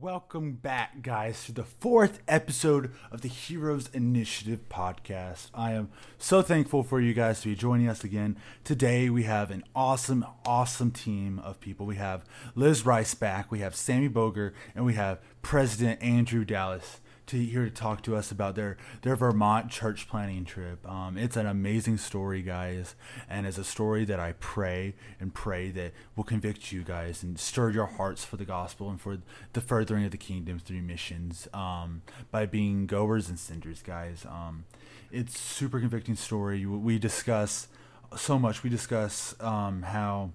Welcome back, guys, to the fourth episode of the Heroes Initiative podcast. I am so thankful for you guys to be joining us again. Today, we have an awesome, awesome team of people. We have Liz Rice back, we have Sammy Boger, and we have President Andrew Dallas to here to talk to us about their their Vermont church planting trip. Um, it's an amazing story, guys, and it's a story that I pray and pray that will convict you guys and stir your hearts for the gospel and for the furthering of the kingdom through missions um, by being goers and senders, guys. Um, it's super convicting story. We discuss so much. We discuss um, how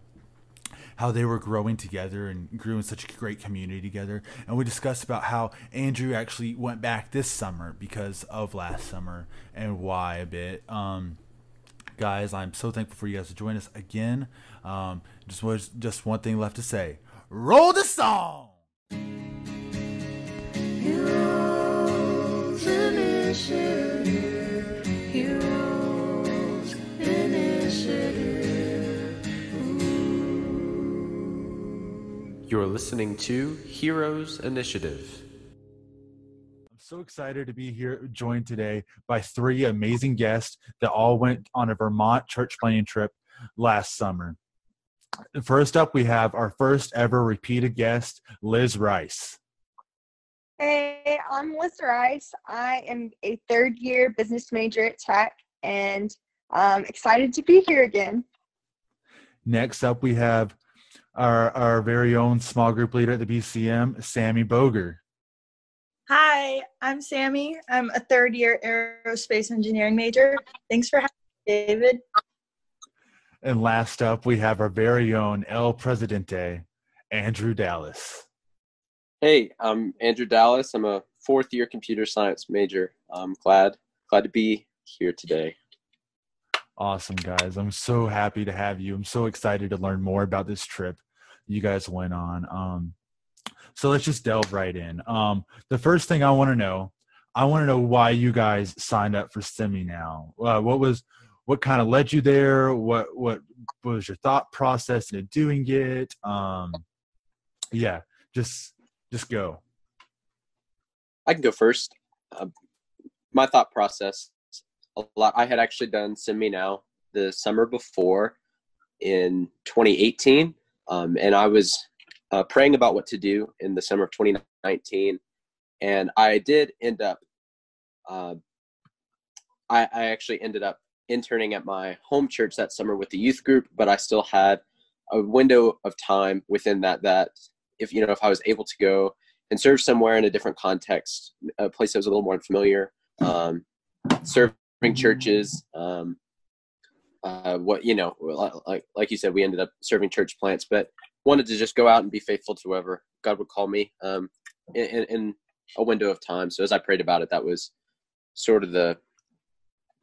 how they were growing together and grew in such a great community together. And we discussed about how Andrew actually went back this summer because of last summer and why a bit. Um, guys, I'm so thankful for you guys to join us again. Um, just was just one thing left to say. Roll the song. You're listening to Heroes Initiative. I'm so excited to be here, joined today by three amazing guests that all went on a Vermont church planting trip last summer. First up, we have our first ever repeated guest, Liz Rice. Hey, I'm Liz Rice. I am a third year business major at Tech and I'm excited to be here again. Next up, we have our, our very own small group leader at the BCM, Sammy Boger. Hi, I'm Sammy. I'm a third year aerospace engineering major. Thanks for having me, David. And last up, we have our very own El Presidente, Andrew Dallas. Hey, I'm Andrew Dallas. I'm a fourth year computer science major. I'm glad glad to be here today. Awesome, guys. I'm so happy to have you. I'm so excited to learn more about this trip you guys went on. Um, so let's just delve right in. Um, the first thing I want to know, I want to know why you guys signed up for Semi now. Uh, what was, what kind of led you there? What, what was your thought process in doing it? Um, yeah, just, just go. I can go first. Uh, my thought process, a lot. I had actually done Semi now the summer before in 2018 um, and I was uh, praying about what to do in the summer of 2019. And I did end up, uh, I, I actually ended up interning at my home church that summer with the youth group, but I still had a window of time within that, that if, you know, if I was able to go and serve somewhere in a different context, a place that was a little more familiar, um, serving churches, um, uh, what you know, like like you said, we ended up serving church plants, but wanted to just go out and be faithful to whoever God would call me um, in, in a window of time. So as I prayed about it, that was sort of the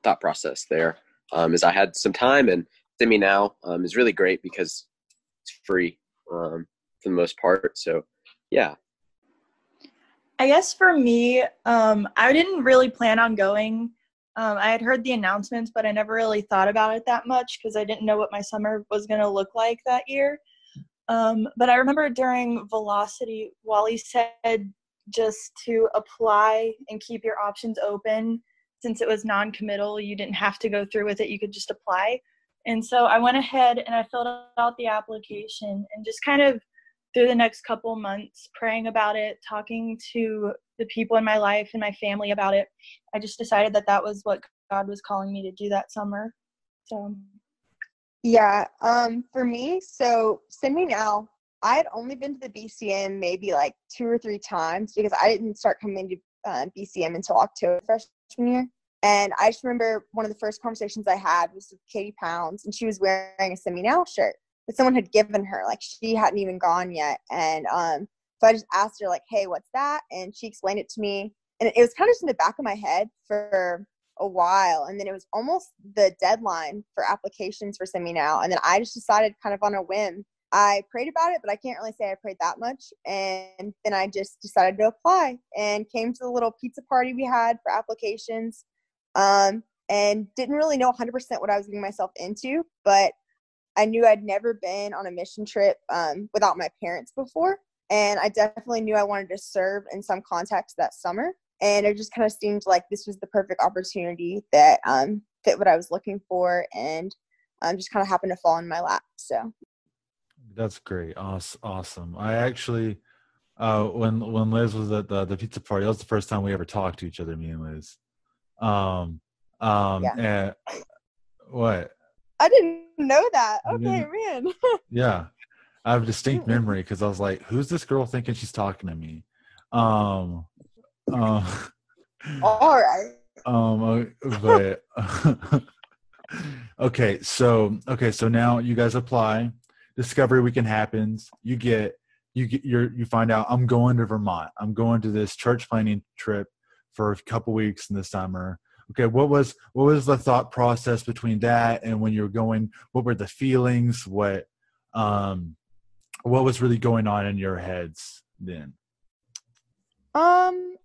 thought process there. Um, as I had some time, and Semi now um, is really great because it's free um, for the most part. So yeah. I guess for me, um, I didn't really plan on going um, I had heard the announcements, but I never really thought about it that much because I didn't know what my summer was going to look like that year. Um, but I remember during Velocity, Wally said just to apply and keep your options open. Since it was non committal, you didn't have to go through with it, you could just apply. And so I went ahead and I filled out the application and just kind of through the next couple months praying about it, talking to the people in my life and my family about it, I just decided that that was what God was calling me to do that summer. So, yeah, um, for me, so Semi now. I had only been to the BCM maybe like two or three times because I didn't start coming to uh, BCM until October freshman year. And I just remember one of the first conversations I had was with Katie Pounds, and she was wearing a Semi now shirt that someone had given her. Like she hadn't even gone yet. And um, so I just asked her, like, hey, what's that? And she explained it to me. And it was kind of just in the back of my head for a while. And then it was almost the deadline for applications for Semi Now. And then I just decided kind of on a whim. I prayed about it, but I can't really say I prayed that much. And then I just decided to apply and came to the little pizza party we had for applications. Um, and didn't really know 100% what I was getting myself into, but I knew I'd never been on a mission trip um, without my parents before. and I definitely knew I wanted to serve in some context that summer. And it just kind of seemed like this was the perfect opportunity that um, fit what I was looking for, and um, just kind of happened to fall in my lap. So that's great, awesome. I actually, uh, when when Liz was at the, the pizza party, that was the first time we ever talked to each other, me and Liz. Um, um, yeah. and what? I didn't know that. Okay, man. yeah, I have a distinct memory because I was like, "Who's this girl thinking she's talking to me?" Um, um all right. Um, uh, but okay, so okay, so now you guys apply. Discovery Weekend happens. You get you get your you find out I'm going to Vermont. I'm going to this church planting trip for a couple weeks in the summer. Okay, what was what was the thought process between that and when you were going? What were the feelings? What um what was really going on in your heads then? Um,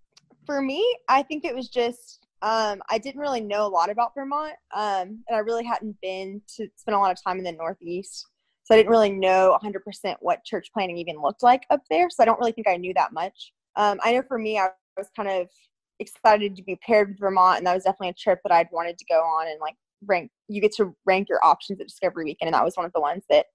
for me, I think it was just um, I didn't really know a lot about Vermont, um, and I really hadn't been to spend a lot of time in the Northeast, so I didn't really know 100% what church planting even looked like up there. So I don't really think I knew that much. Um, I know for me, I was kind of excited to be paired with Vermont, and that was definitely a trip that I'd wanted to go on and like rank. You get to rank your options at Discovery Weekend, and that was one of the ones that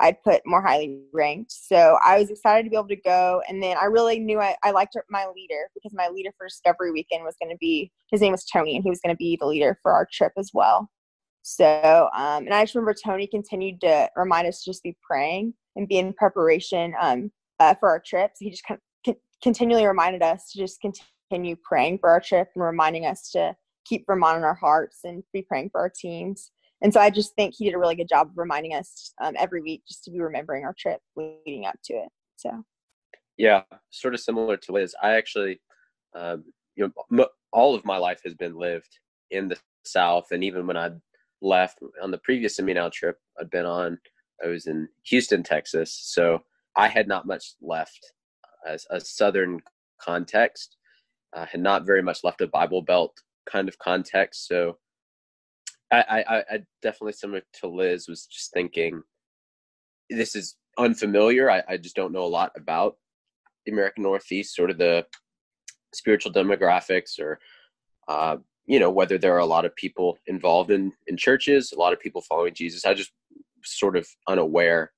I'd put more highly ranked. So I was excited to be able to go. And then I really knew I, I liked my leader because my leader for Discovery Weekend was going to be, his name was Tony, and he was going to be the leader for our trip as well. So, um, and I just remember Tony continued to remind us to just be praying and be in preparation um, uh, for our trips. He just con- continually reminded us to just continue praying for our trip and reminding us to keep Vermont in our hearts and be praying for our teams and so I just think he did a really good job of reminding us um, every week just to be remembering our trip leading up to it. So, yeah, sort of similar to Liz. I actually, um, you know, m- all of my life has been lived in the South, and even when I left on the previous Semi now trip I'd been on, I was in Houston, Texas. So I had not much left as a Southern context. I had not very much left a Bible Belt kind of context. So I, I, I definitely similar to Liz was just thinking this is unfamiliar. I, I just don't know a lot about the American Northeast, sort of the spiritual demographics or uh, you know whether there are a lot of people involved in in churches a lot of people following jesus i just sort of unaware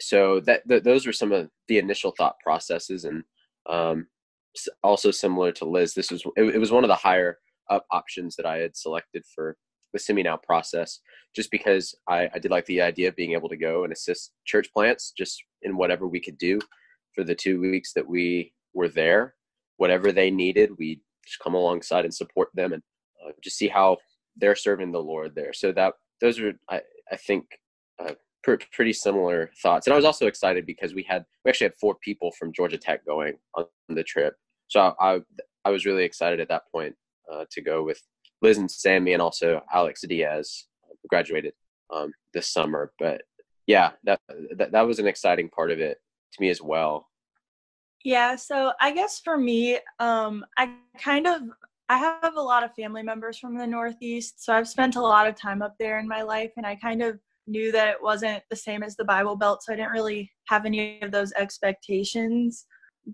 so that, that those were some of the initial thought processes and um, also similar to liz this was it, it was one of the higher up options that i had selected for the Semi-Now process, just because I, I did like the idea of being able to go and assist church plants just in whatever we could do for the two weeks that we were there. Whatever they needed, we just come alongside and support them and uh, just see how they're serving the Lord there. So that those are, I, I think, uh, pr- pretty similar thoughts. And I was also excited because we had we actually had four people from Georgia Tech going on the trip. So I I, was really excited at that point uh, to go with Liz and Sammy, and also Alex Diaz graduated um, this summer. But yeah, that, that that was an exciting part of it to me as well. Yeah, so I guess for me, um, I kind of I have a lot of family members from the Northeast, so I've spent a lot of time up there in my life, and I kind of knew that it wasn't the same as the Bible Belt, so I didn't really have any of those expectations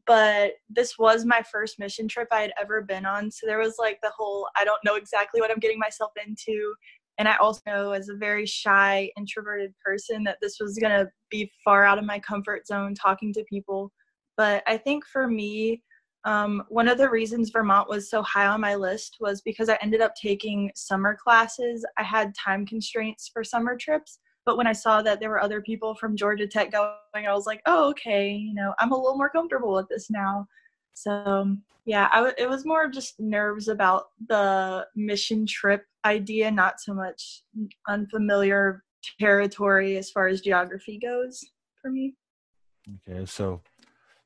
but this was my first mission trip I had ever been on. So there was like the whole I don't know exactly what I'm getting myself into. And I also know as a very shy, introverted person that this was going to be far out of my comfort zone talking to people. But I think for me, um, one of the reasons Vermont was so high on my list was because I ended up taking summer classes. I had time constraints for summer trips. But when I saw that there were other people from Georgia Tech going, I was like, oh, okay, you know, I'm a little more comfortable with this now. So um, yeah, I w- it was more just nerves about the mission trip idea, not so much unfamiliar territory as far as geography goes for me. Okay, so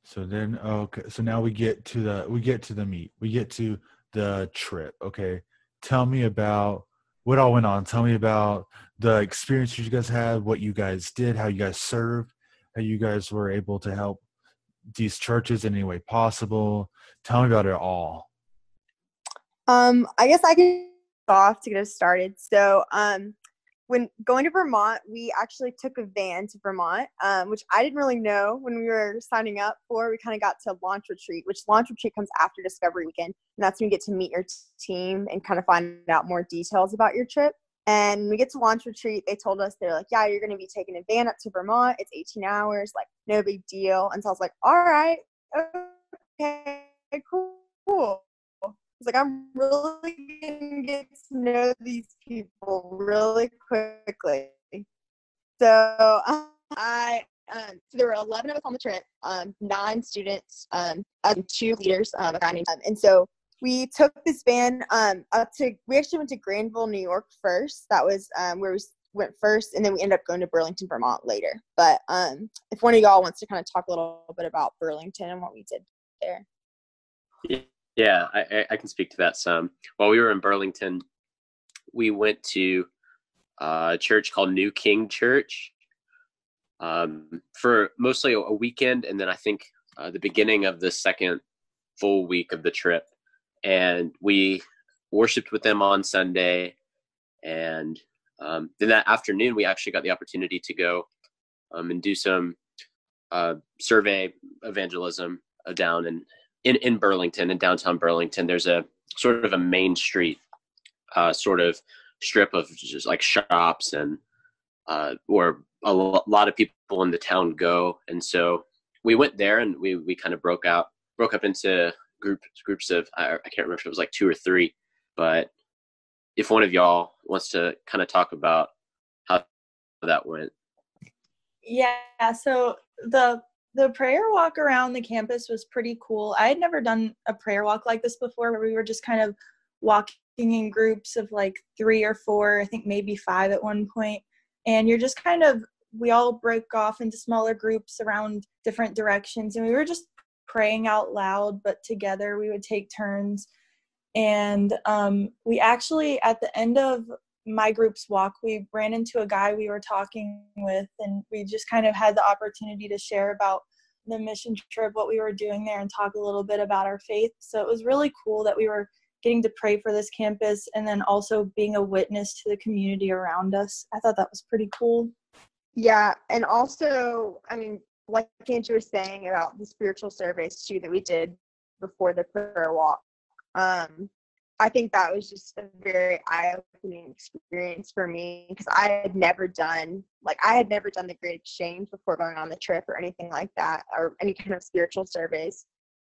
so then okay, so now we get to the we get to the meat. We get to the trip. Okay, tell me about what all went on. Tell me about the experiences you guys had, what you guys did, how you guys served, how you guys were able to help these churches in any way possible. Tell me about it all. Um, I guess I can off to get us started. So, um, when going to Vermont, we actually took a van to Vermont, um, which I didn't really know when we were signing up for. We kind of got to launch retreat, which launch retreat comes after Discovery Weekend, and that's when you get to meet your t- team and kind of find out more details about your trip. And we get to launch retreat, they told us they're like, "Yeah, you're going to be taking a van up to Vermont. It's 18 hours, like no big deal." And so I was like, "All right, okay, cool, cool." It's like I'm really gonna get to know these people really quickly. So I um, so there were 11 of us on the trip, um, nine students, um, two leaders, um, a guy named, um, and so we took this van um, up to. We actually went to Granville, New York first. That was um, where we went first, and then we ended up going to Burlington, Vermont later. But um, if one of y'all wants to kind of talk a little bit about Burlington and what we did there. Yeah, I, I can speak to that some. While we were in Burlington, we went to a church called New King Church um, for mostly a weekend, and then I think uh, the beginning of the second full week of the trip. And we worshipped with them on Sunday, and um, then that afternoon we actually got the opportunity to go um, and do some uh, survey evangelism uh, down in in, in Burlington, in downtown Burlington, there's a sort of a main street, uh, sort of strip of just like shops and uh, where a lot of people in the town go. And so we went there and we, we kind of broke out, broke up into groups, groups of, I, I can't remember if it was like two or three, but if one of y'all wants to kind of talk about how that went. Yeah. So the the prayer walk around the campus was pretty cool. I had never done a prayer walk like this before where we were just kind of walking in groups of like three or four, I think maybe five at one point. And you're just kind of, we all broke off into smaller groups around different directions and we were just praying out loud, but together we would take turns. And um, we actually, at the end of my group's walk, we ran into a guy we were talking with, and we just kind of had the opportunity to share about the mission trip, what we were doing there, and talk a little bit about our faith. So it was really cool that we were getting to pray for this campus and then also being a witness to the community around us. I thought that was pretty cool. Yeah, and also, I mean, like Andrew was saying about the spiritual surveys too that we did before the prayer walk. Um, I think that was just a very eye-opening experience for me because I had never done like I had never done the Great Exchange before going on the trip or anything like that or any kind of spiritual surveys,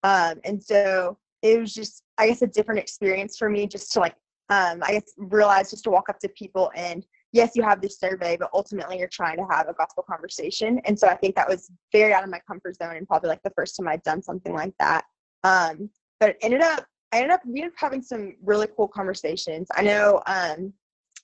um, and so it was just I guess a different experience for me just to like um, I guess realize just to walk up to people and yes you have this survey but ultimately you're trying to have a gospel conversation and so I think that was very out of my comfort zone and probably like the first time I'd done something like that. Um, but it ended up I ended up we ended up having some really cool conversations. I know um,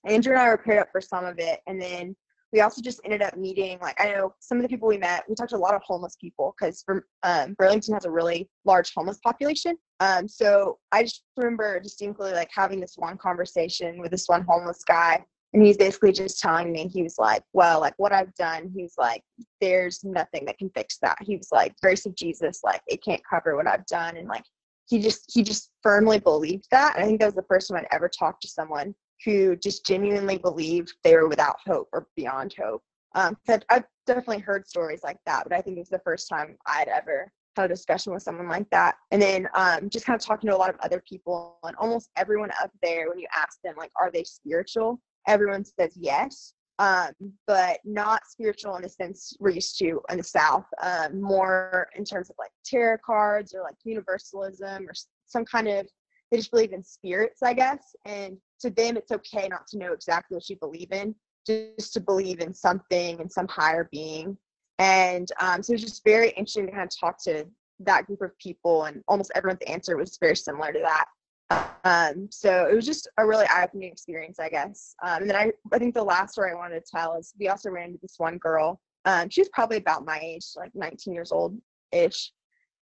Andrew and I were paired up for some of it, and then we also just ended up meeting like I know some of the people we met. We talked to a lot of homeless people because um, Burlington has a really large homeless population. Um, so I just remember distinctly like having this one conversation with this one homeless guy, and he's basically just telling me he was like, "Well, like what I've done," he's like, "There's nothing that can fix that." He was like, "Grace of Jesus, like it can't cover what I've done," and like he just he just firmly believed that. I think that was the first time I'd ever talked to someone who just genuinely believed they were without hope or beyond hope. Um, I've definitely heard stories like that, but I think it was the first time I'd ever had a discussion with someone like that. And then um, just kind of talking to a lot of other people, and almost everyone up there, when you ask them, like, are they spiritual? Everyone says yes um, but not spiritual in the sense we're used to in the South. Um, more in terms of like tarot cards or like universalism or some kind of they just believe in spirits, I guess. And to them, it's okay not to know exactly what you believe in, just to believe in something and some higher being. And um, so it's just very interesting to kind of talk to that group of people, and almost everyone's answer was very similar to that. Um, so it was just a really eye-opening experience, I guess. Um, and then I, I think the last story I wanted to tell is we also ran into this one girl. Um, she was probably about my age, like 19 years old ish,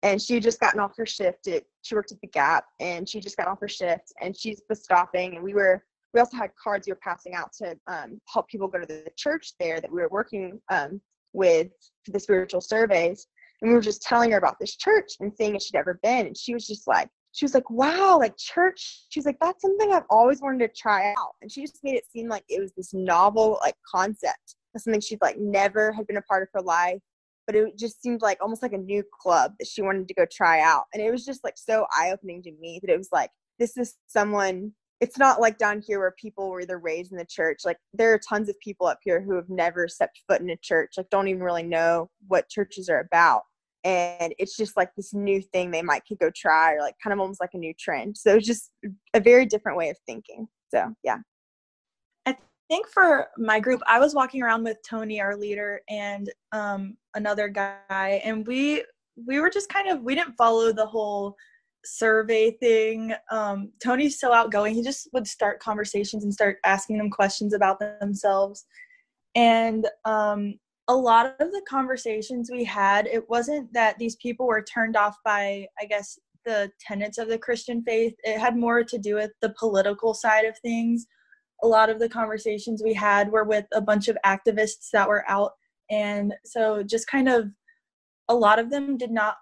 and she had just gotten off her shift. At, she worked at the Gap, and she just got off her shift, and she was stopping. And we were, we also had cards we were passing out to um, help people go to the church there that we were working um, with for the spiritual surveys. And we were just telling her about this church and seeing if she'd ever been, and she was just like she was like, wow, like church. She's like, that's something I've always wanted to try out. And she just made it seem like it was this novel like concept something she'd like never had been a part of her life. But it just seemed like almost like a new club that she wanted to go try out. And it was just like so eye opening to me that it was like, this is someone it's not like down here where people were either raised in the church. Like there are tons of people up here who have never stepped foot in a church, like don't even really know what churches are about and it's just like this new thing they might could go try or like kind of almost like a new trend. So it's just a very different way of thinking. So yeah. I think for my group i was walking around with tony our leader and um, another guy and we we were just kind of we didn't follow the whole survey thing. Um, tony's so outgoing. He just would start conversations and start asking them questions about themselves. And um, a lot of the conversations we had, it wasn't that these people were turned off by, I guess, the tenets of the Christian faith. It had more to do with the political side of things. A lot of the conversations we had were with a bunch of activists that were out. And so, just kind of, a lot of them did not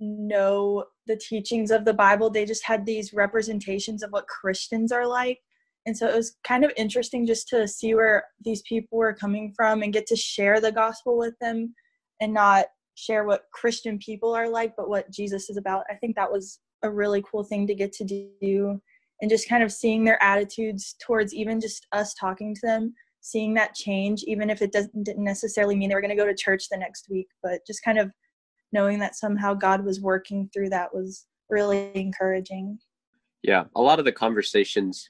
know the teachings of the Bible. They just had these representations of what Christians are like and so it was kind of interesting just to see where these people were coming from and get to share the gospel with them and not share what christian people are like but what jesus is about. I think that was a really cool thing to get to do and just kind of seeing their attitudes towards even just us talking to them seeing that change even if it doesn't didn't necessarily mean they were going to go to church the next week but just kind of knowing that somehow god was working through that was really encouraging. Yeah a lot of the conversations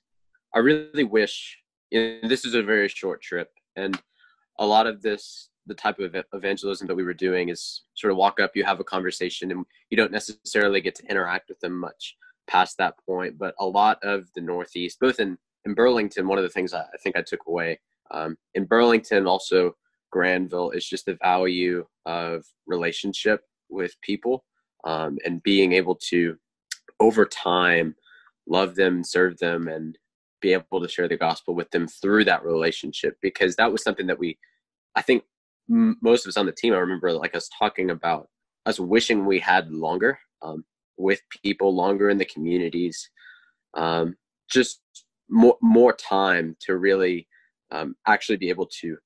I really wish you know, this is a very short trip, and a lot of this, the type of evangelism that we were doing, is sort of walk up, you have a conversation, and you don't necessarily get to interact with them much past that point. But a lot of the Northeast, both in in Burlington, one of the things I, I think I took away um, in Burlington, also Granville, is just the value of relationship with people um, and being able to, over time, love them, serve them, and be able to share the gospel with them through that relationship because that was something that we i think most of us on the team i remember like us talking about us wishing we had longer um, with people longer in the communities um, just more more time to really um, actually be able to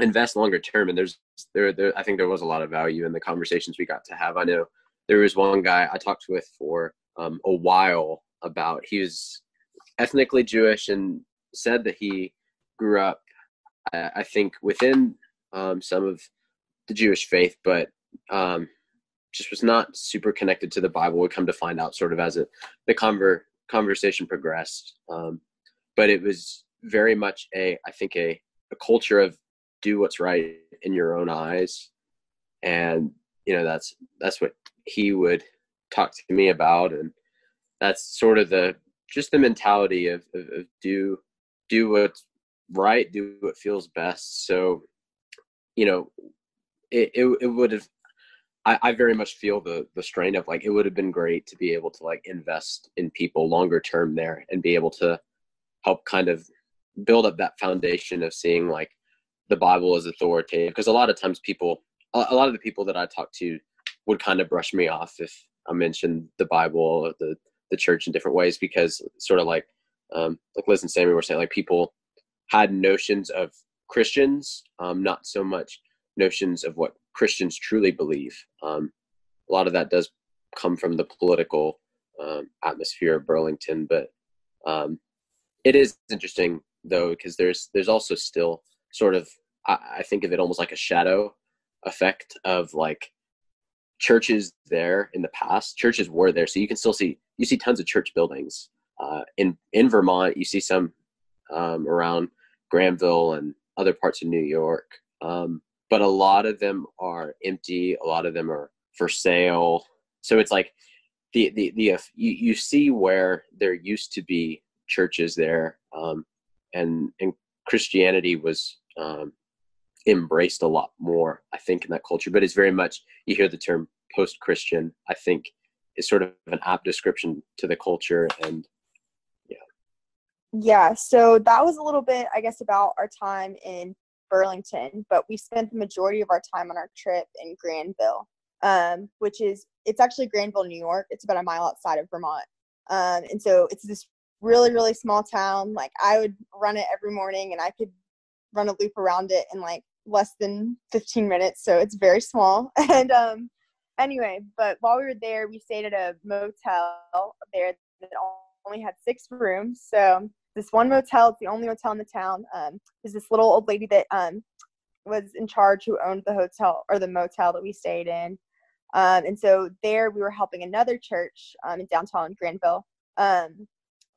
invest longer term. And there's there, there i think there was a lot of value in the conversations we got to have. I know there was one guy i talked with for um, a while about he was ethnically Jewish and said that he grew up, I, think, within um, some of the Jewish faith, but um, just was not super connected to the Bible. We come to find out sort of as it the conver- conversation progressed, um, but it was very much a I think a a culture of do what's right in your own eyes, and you know that's that's what he would talk to me about, and that's sort of the just the mentality of, of, of do do what's right, do what feels best. So, you know, it it, it would have. I, I very much feel the the strain of like it would have been great to be able to like invest in people longer term there and be able to help kind of build up that foundation of seeing like the Bible as authoritative because a lot of times people a lot of the people that I talk to would kind of brush me off if I mentioned the Bible or the the church in different ways because sort of like um, like Liz and Sammy were saying, like people had notions of Christians, um, not so much notions of what Christians truly believe. Um, a lot of that does come from the political um, atmosphere of Burlington, but um, it is interesting though because there's there's also still sort of I, I think of it almost like a shadow effect of like churches there in the past. Churches were there, so you can still see you see tons of church buildings uh, in in Vermont. You see some um, around Granville and other parts of New York, um, but a lot of them are empty. A lot of them are for sale. So it's like the the the uh, you, you see where there used to be churches there, um, and and Christianity was um, embraced a lot more, I think, in that culture. But it's very much you hear the term post-Christian. I think is sort of an apt description to the culture and yeah. Yeah. So that was a little bit, I guess, about our time in Burlington, but we spent the majority of our time on our trip in Granville, um, which is it's actually Granville, New York. It's about a mile outside of Vermont. Um, and so it's this really, really small town. Like I would run it every morning and I could run a loop around it in like less than 15 minutes. So it's very small. And um, anyway, but while we were there, we stayed at a motel there that only had six rooms. So this one motel, it's the only motel in the town. Um, is this little old lady that um, was in charge who owned the hotel or the motel that we stayed in. Um, and so there we were helping another church um, in downtown Granville, um,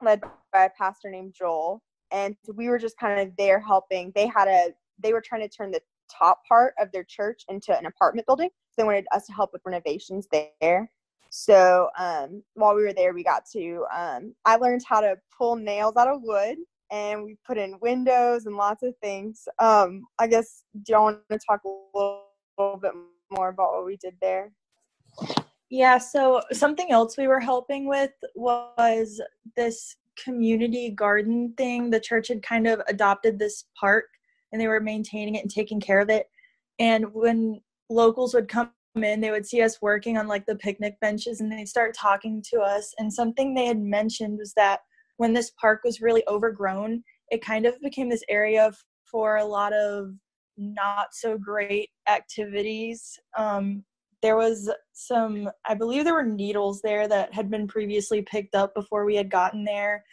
led by a pastor named Joel. And we were just kind of there helping. They had a, they were trying to turn the top part of their church into an apartment building. They wanted us to help with renovations there. So um, while we were there, we got to, um, I learned how to pull nails out of wood and we put in windows and lots of things. Um, I guess, do y'all want to talk a little, little bit more about what we did there? Yeah, so something else we were helping with was this community garden thing. The church had kind of adopted this park and they were maintaining it and taking care of it. And when locals would come in, they would see us working on like the picnic benches and they'd start talking to us. And something they had mentioned was that when this park was really overgrown, it kind of became this area for a lot of not so great activities. Um, there was some, I believe there were needles there that had been previously picked up before we had gotten there.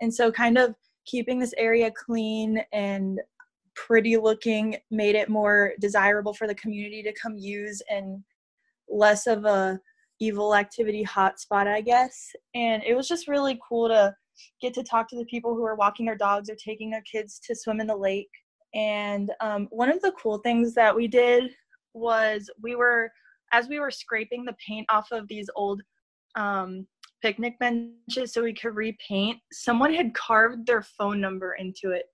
And so, kind of keeping this area clean and pretty looking made it more desirable for the community to come use and less of a evil activity hotspot, I guess. And it was just really cool to get to talk to the people who are walking their dogs or taking their kids to swim in the lake. And um, one of the cool things that we did was we were, as we were scraping the paint off of these old um, picnic benches so we could repaint, someone had carved their phone number into it.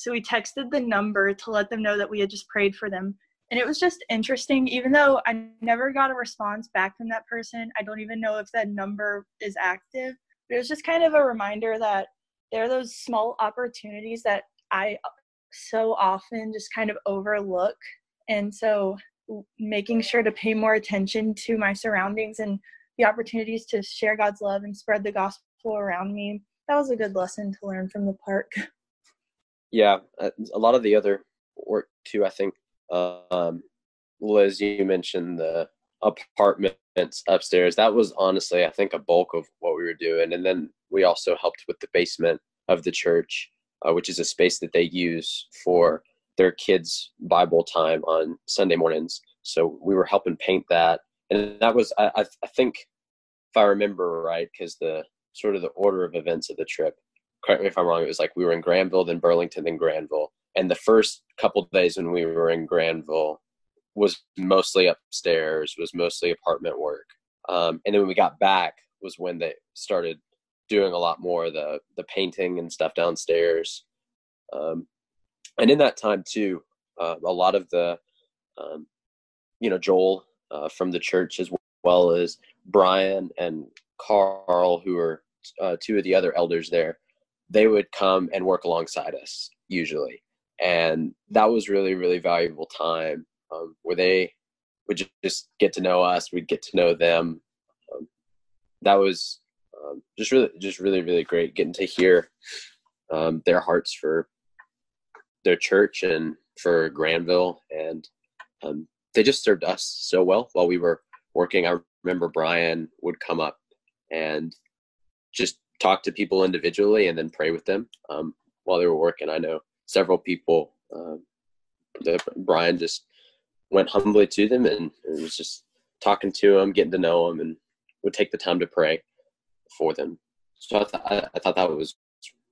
So we texted the number to let them know that we had just prayed for them. And it was just interesting, even though I never got a response back from that person. I don't even know if that number is active But it was just kind of a reminder that there are those small opportunities that I so often just kind of overlook. And so making sure to pay more attention to my surroundings and the opportunities to share God's love and spread the gospel around me. That was a good lesson to learn from the park. Yeah, uh, a lot of the other work too. I think, um, Liz, you mentioned the apartments upstairs. That was honestly, I think, a bulk of what we were doing. And then we also helped with the basement of the church, uh, which is a space that they use for their kids' Bible time on Sunday mornings. So we were helping paint that, and that was, I, I think, if I remember right, because the sort of the order of events of the trip. Correct me if I'm wrong. It was like we were in Granville, then Burlington, then Granville. And the first couple days when we were in Granville, was mostly upstairs, was mostly apartment work. Um, and then when we got back was when they started doing a lot more of the the painting and stuff downstairs. Um, and in that time too, uh, a lot of the, um, you know, Joel uh, from the church as well as Brian and Carl, who are uh, two of the other elders there, they would come and work alongside us usually, and that was really really valuable time um, where they would just get to know us, we'd get to know them. Um, that was um, just really, just really, really great getting to hear um, their hearts for their church and for Granville, and um, they just served us so well while we were working. I remember Brian would come up and just talk to people individually and then pray with them um, while they were working. I know several people. Uh, Brian just went humbly to them and, and was just talking to them, getting to know them, and would take the time to pray for them. So I, th- I thought that was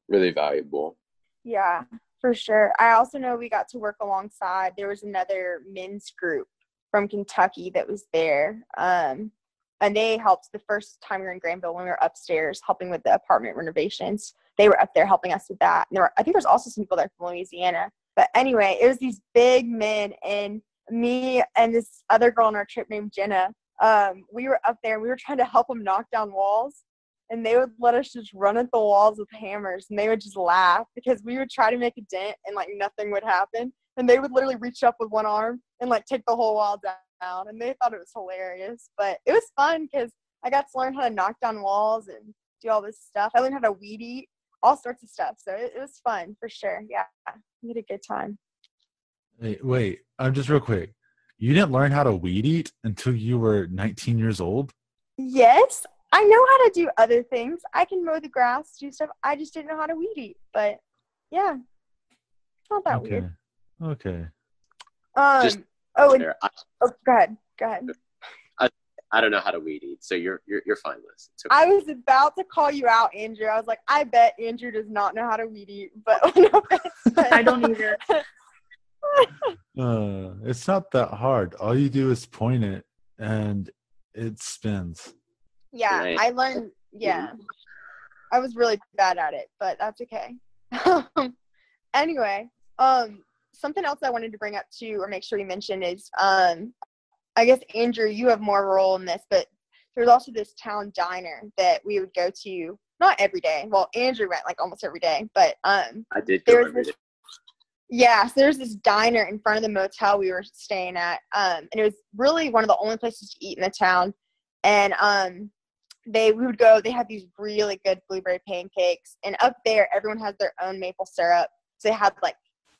really valuable. Yeah, for sure. I also know we got to work alongside. There was another men's group from Kentucky that was there. Um, and they helped the first time we were in Granville when we were upstairs helping with the apartment renovations. They were up there helping us with that. And there were, I think there's also some people there from Louisiana. But anyway, it was these big men and me and this other girl on our trip named Jenna, um, we were up there and we were trying to help them knock down walls. And they would let us just run at the walls with hammers and they would just laugh because we would try to make a dent and like nothing would happen. And they would literally reach up with one arm and like take the whole wall down. And they thought it was hilarious. But it was fun because I got to learn how to knock down walls and do all this stuff. I learned how to weed eat, all sorts of stuff. So it, it was fun for sure. Yeah, we had a good time. Wait, wait, I'm just real quick. You didn't learn how to weed eat until you were 19 years old? Yes, I know how to do other things. I can mow the grass, do stuff. I just didn't know how to weed eat. But yeah, not that okay. weird. Okay. Um. Just- oh, and, I, oh, go ahead. Go ahead. I don't know how to weed eat, so you're you're you're fine, Liz. It's okay. I was about to call you out, Andrew. I was like, I bet Andrew does not know how to weed eat, but no but- I don't either. Uh, it's not that hard. All you do is point it and it spins. Yeah, Right. I learned. Yeah, I was really bad at it, but that's okay. anyway, um, something else I wanted to bring up too, or make sure you mention is, um, I guess Andrew, you have more role in this, but there's also this town diner that we would go to. Not every day. Well, Andrew went like almost every day, but um, I did go there's every this. Yeah, so there's this diner in front of the motel we were staying at, um, and it was really one of the only places to eat in the town. And um, they we would go. They had these really good blueberry pancakes, and up there, everyone has their own maple syrup. So they had like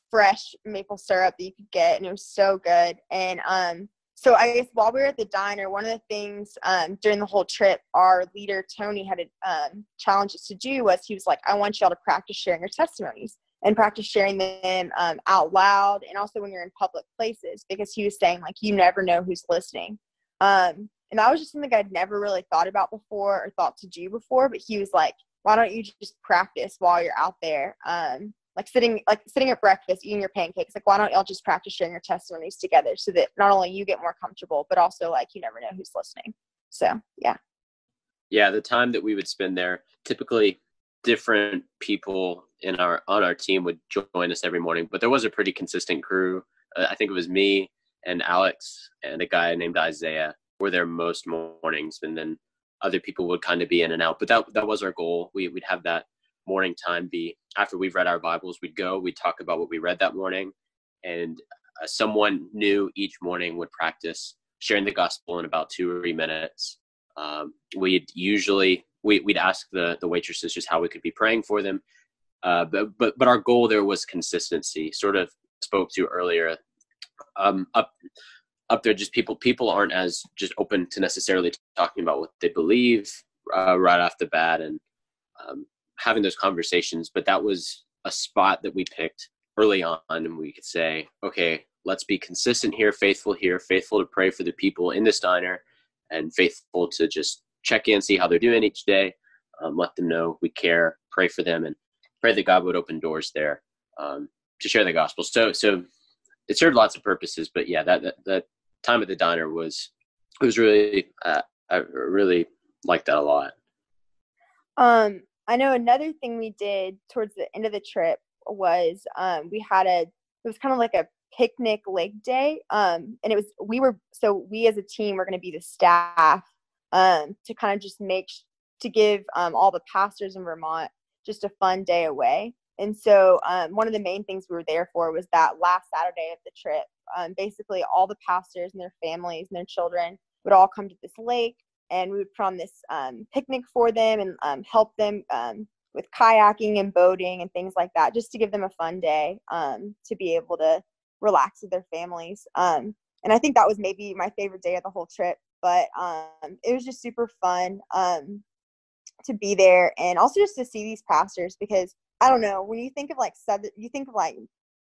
fresh maple syrup that you could get, and it was so good. And um, so I guess while we were at the diner, one of the things um, during the whole trip, our leader Tony had a um, challenge us to do was he was like, "I want y'all to practice sharing your testimonies." and practice sharing them um, out loud and also when you're in public places because he was saying like you never know who's listening um, and that was just something i'd never really thought about before or thought to do before but he was like why don't you just practice while you're out there um, like sitting like sitting at breakfast eating your pancakes like why don't y'all just practice sharing your testimonies together so that not only you get more comfortable but also like you never know who's listening so yeah Yeah, the time that we would spend there, typically different people in our on our team would join us every morning, but there was a pretty consistent crew. Uh, I think it was me and Alex and a guy named Isaiah were there most mornings, and then other people would kind of be in and out. But that that was our goal. We we'd have that morning time be after we've read our Bibles, we'd go, we'd talk about what we read that morning, and uh, someone new each morning would practice sharing the gospel in about two or three minutes. Um, we'd usually we, we'd ask the the waitresses just how we could be praying for them, uh, but but but our goal there was consistency. Sort of spoke to earlier. Um, up up there, just people people aren't as just open to necessarily talking about what they believe uh, right off the bat and um, having those conversations. But that was a spot that we picked early on, and we could say, okay, let's be consistent here, faithful here, faithful to pray for the people in this diner, and faithful to just check in, see how they're doing each day, um, let them know we care, pray for them, and pray that God would open doors there um, to share the gospel. So, so it served lots of purposes, but yeah, that that, that time at the diner was it was really uh, I really liked that a lot. Um, I know another thing we did towards the end of the trip was um, we had a it was kind of like a picnic lake day um, and it was we were so we as a team were going to be the staff um, to kind of just make to give um, all the pastors in Vermont just a fun day away. And so um, one of the main things we were there for was that last Saturday of the trip. Um, basically, all the pastors and their families and their children would all come to this lake, and we would put on this um, picnic for them and um, help them um, with kayaking and boating and things like that, just to give them a fun day um, to be able to relax with their families. Um, and I think that was maybe my favorite day of the whole trip. But um, it was just super fun to be there, and also just to see these pastors because I don't know when you think of like southern, you think of like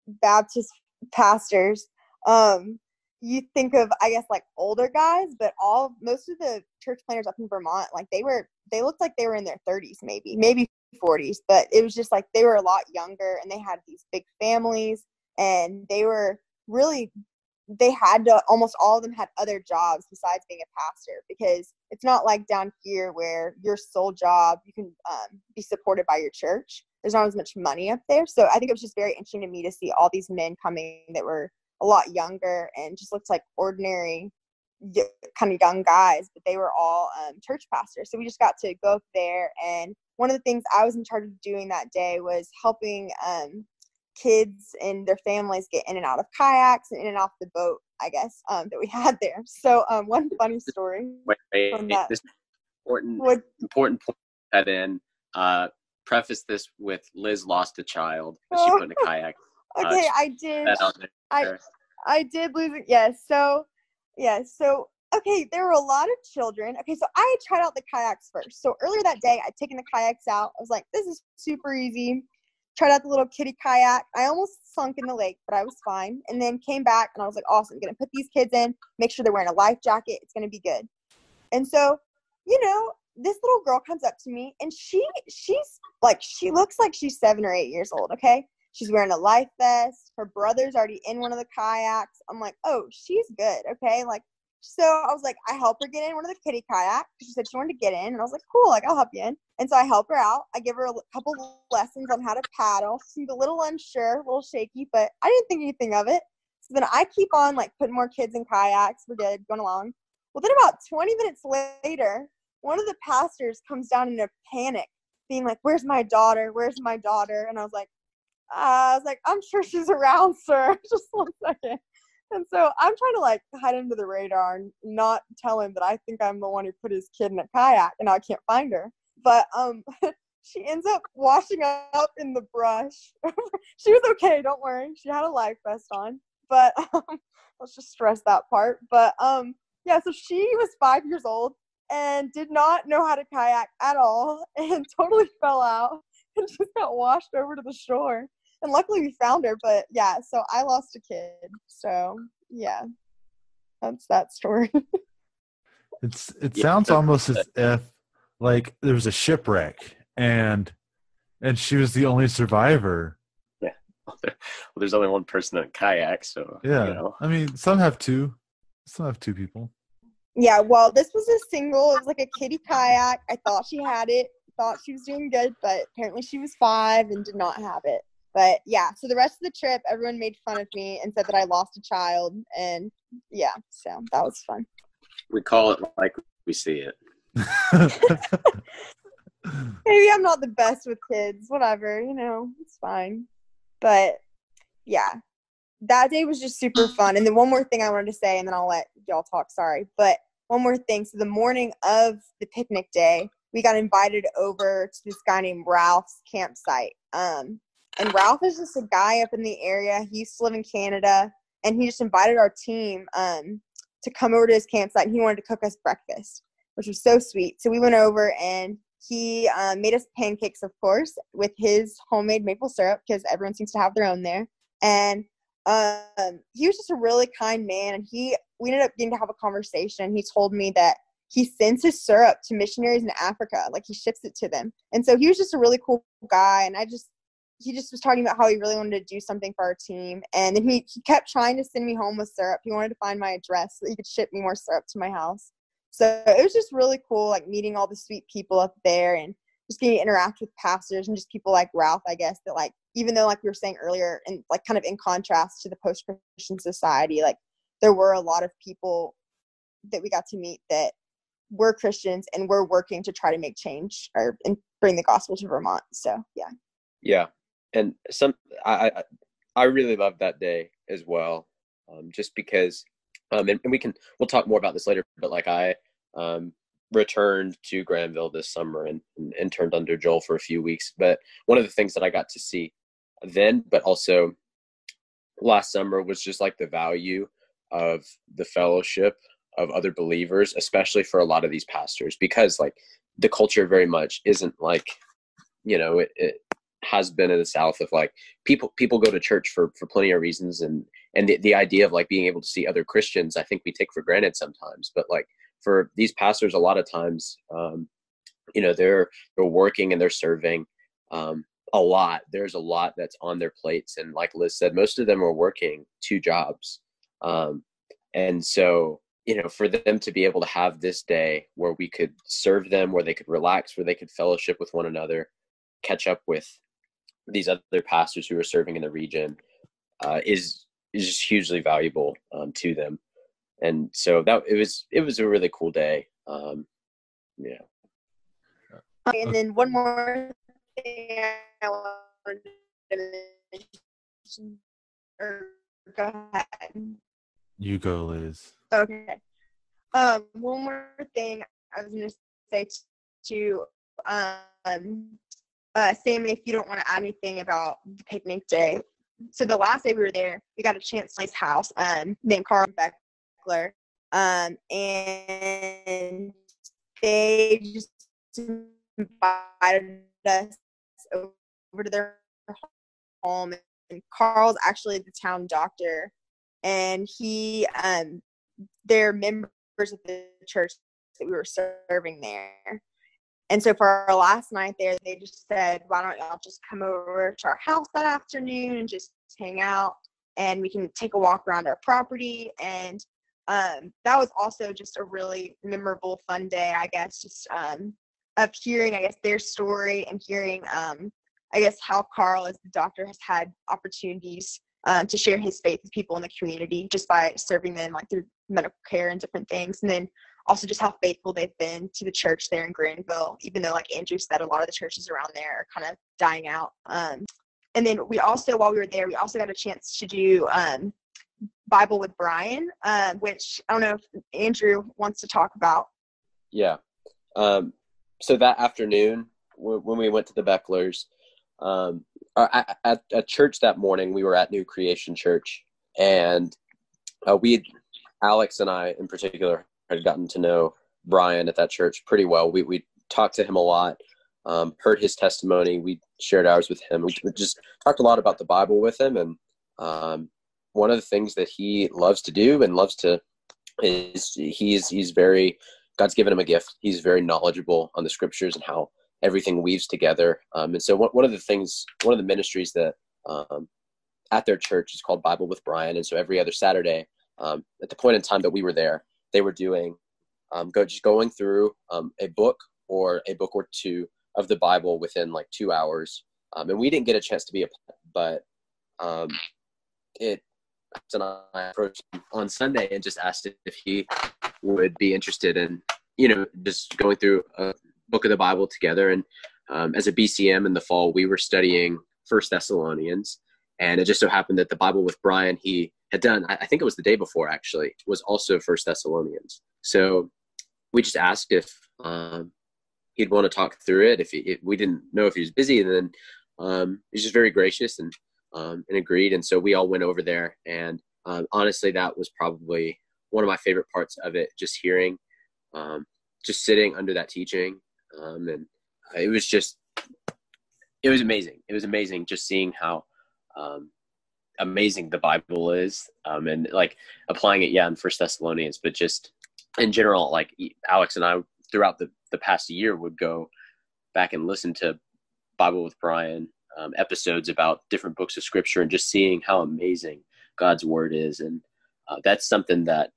Baptist pastors. Um, you think of I guess like older guys, but all most of the church planters up in Vermont, like they were they looked like they were in their 30s, maybe maybe 40s, but it was just like they were a lot younger and they had these big families and they were really they had to almost all of them had other jobs besides being a pastor because it's not like down here where your sole job you can um, be supported by your church. There's not as much money up there. So i think it was just very interesting to me to see all these men coming that were a lot younger and just looked like ordinary kind of young guys but they were all um, church pastors so we just got to go up there and one of the things i was in charge of doing that day was helping um, kids and their families get in and out of kayaks and in and off the boat i guess um, that we had there so um, one funny story Wait, wait, From that- this important would important point that in. Uh, preface this with Liz lost a child. Because she put in a kayak. Uh, Okay, she I did. I. I did lose it. Yes. So, yeah. So, okay, there were a lot of children. Okay, so I tried out the kayaks first. So earlier that day, I'd taken the kayaks out. I was like, this is super easy. Tried out the little kitty kayak. I almost sunk in the lake, but I was fine. And then came back and I was like, awesome. gonna put these kids in. Make sure they're wearing a life jacket. It's gonna be good. And so, you know, this little girl comes up to me and she she's like she looks like she's seven or eight years old. Okay She's wearing a life vest. Her brother's already in one of the kayaks. I'm like, oh, she's good. Okay. Like, so I was like, I help her get in one of the kitty kayaks. She said she wanted to get in. And I was like, cool, like, I'll help you in. And so I help her out. I give her a couple lessons on how to paddle. She seemed a little unsure, a little shaky, but I didn't think anything of it. So then I keep on like putting more kids in kayaks. We're good, going along. Well, then about 20 minutes later, one of the pastors comes down in a panic, being like, Where's my daughter? Where's my daughter? And I was like, I was like, I'm sure she's around, sir. Just one second. And so I'm trying to like hide under the radar and not tell him that I think I'm the one who put his kid in a kayak and I can't find her. But um, she ends up washing up in the brush. she was okay, don't worry. She had a life vest on. But um, let's just stress that part. But um, yeah, so she was five years old and did not know how to kayak at all and totally fell out and just got washed over to the shore and luckily we found her but yeah so i lost a kid so yeah that's that story It's it Yeah. sounds almost as if like there was a shipwreck and and she was the only survivor. Yeah. Well, there's only one person in a kayak, so Yeah. you know. I mean, some have two. Some have two people. yeah well this was a single it was like a kitty kayak i thought she had it thought she was doing good but apparently she was five and did not have it but yeah so the rest of the trip everyone made fun of me and said that i lost a child and yeah so that was fun We call it like we see it. maybe I'm not the best with kids, whatever, you know, it's fine. But yeah, that day was just super fun. And then one more thing I wanted to say, and then I'll let y'all talk, sorry. But one more thing. So the morning of the picnic day, we got invited over to this guy named Ralph's campsite. Um, and Ralph is just a guy up in the area. He used to live in Canada, and he just invited our team um, to come over to his campsite. And he wanted to cook us breakfast, which was so sweet. So we went over and he um, made us pancakes, of course, with his homemade maple syrup because everyone seems to have their own there. And um, he was just a really kind man, and he we ended up getting to have a conversation. He told me that he sends his syrup to missionaries in Africa, like he ships it to them. And so he was just a really cool guy, and I just he just was talking about how he really wanted to do something for our team. And then he, he kept trying to send me home with syrup. He wanted to find my address so he could ship me more syrup to my house. So it was just really cool, like meeting all the sweet people up there and just getting to interact with pastors and just people like Ralph, I guess, that like, even though like we were saying earlier, and like kind of in contrast to the post Christian society, like there were a lot of people that we got to meet that were Christians and were working to try to make change or and bring the gospel to Vermont. So yeah. Yeah, and some I I, really loved that day as well, um, just because, um, and, and we can we'll talk more about this later. But like I um, returned to Granville this summer and, and interned under Joel for a few weeks. But one of the things that I got to see then, but also last summer, was just like the value of the fellowship of other believers, especially for a lot of these pastors, because like the culture very much isn't like you know it, it has been in the south of like people people go to church for for plenty of reasons and and the, the idea of like being able to see other christians i think we take for granted sometimes but like for these pastors a lot of times um you know they're they're working and they're serving um a lot. There's a lot that's on their plates and like liz said most of them are working two jobs um and so you know for them to be able to have this day where we could serve them where they could relax where they could fellowship with one another catch up with these other pastors who are serving in the region uh, is is just hugely valuable um, to them and so that it was it was a really cool day um, yeah And then one more thing I wanted to mention, or go ahead. You go, Liz. Okay. Um, one more thing I was going to say to um, uh, if you don't want to add anything about the picnic day. So the last day we were there, we got a chance to his house, um, named Carl Beckler, um, and they just invited us over to their home. And Carl's actually the town doctor, and he, um, they're members of the church that we were serving there. And so for our last night there, they just said, why don't y'all just come over to our house that afternoon and just hang out and we can take a walk around our property. And um, that was also just a really memorable, fun day, I guess, just um, of hearing, I guess, their story and hearing, um, I guess, how Carl, as the doctor, has had opportunities um, to share his faith with people in the community just by serving them like through medical care and different things. And then also just how faithful they've been to the church there in Granville, even though, like Andrew said, a lot of the churches around there are kind of dying out. Um, and then we also, while we were there, we also got a chance to do um, Bible with Brian, uh, which I don't know if Andrew wants to talk about. Yeah. Um, so that afternoon, when we went to the Becklers, um, at, at, at, church that morning, we were at New Creation Church, and uh, we, Alex and I in particular, had gotten to know Brian at that church pretty well. We we talked to him a lot, um, heard his testimony. We shared ours with him. We just talked a lot about the Bible with him, and um, one of the things that he loves to do and loves to is he's he's very God's given him a gift. He's very knowledgeable on the scriptures and how everything weaves together. Um, and so one, one of the things, one of the ministries that um, at their church is called Bible with Brian. And so every other Saturday, um, at the point in time that we were there, they were doing um, go just going through um, a book or a book or two of the Bible within like two hours. Um, and we didn't get a chance to be a but um, it and I approached him on Sunday and just asked if he would be interested in you know just going through a book of the Bible together. And um, as a BCM in the fall, we were studying First Thessalonians, and it just so happened that the Bible with Brian he had done i think it was the day before actually was also first thessalonians. So we just asked if um, he'd want to talk through it if, he, if, we didn't know if he was busy and then um, he's just very gracious and um, and agreed. And so we all went over there and um, honestly that was probably one of my favorite parts of it just hearing um, just sitting under that teaching um, and it was just it was amazing. It was amazing just seeing how um, amazing the Bible is, um, and like applying it, yeah, in First Thessalonians, but just in general, like Alex and I throughout the the past year would go back and listen to Bible with Brian um, episodes about different books of Scripture, and just seeing how amazing God's Word is, and uh, that's something that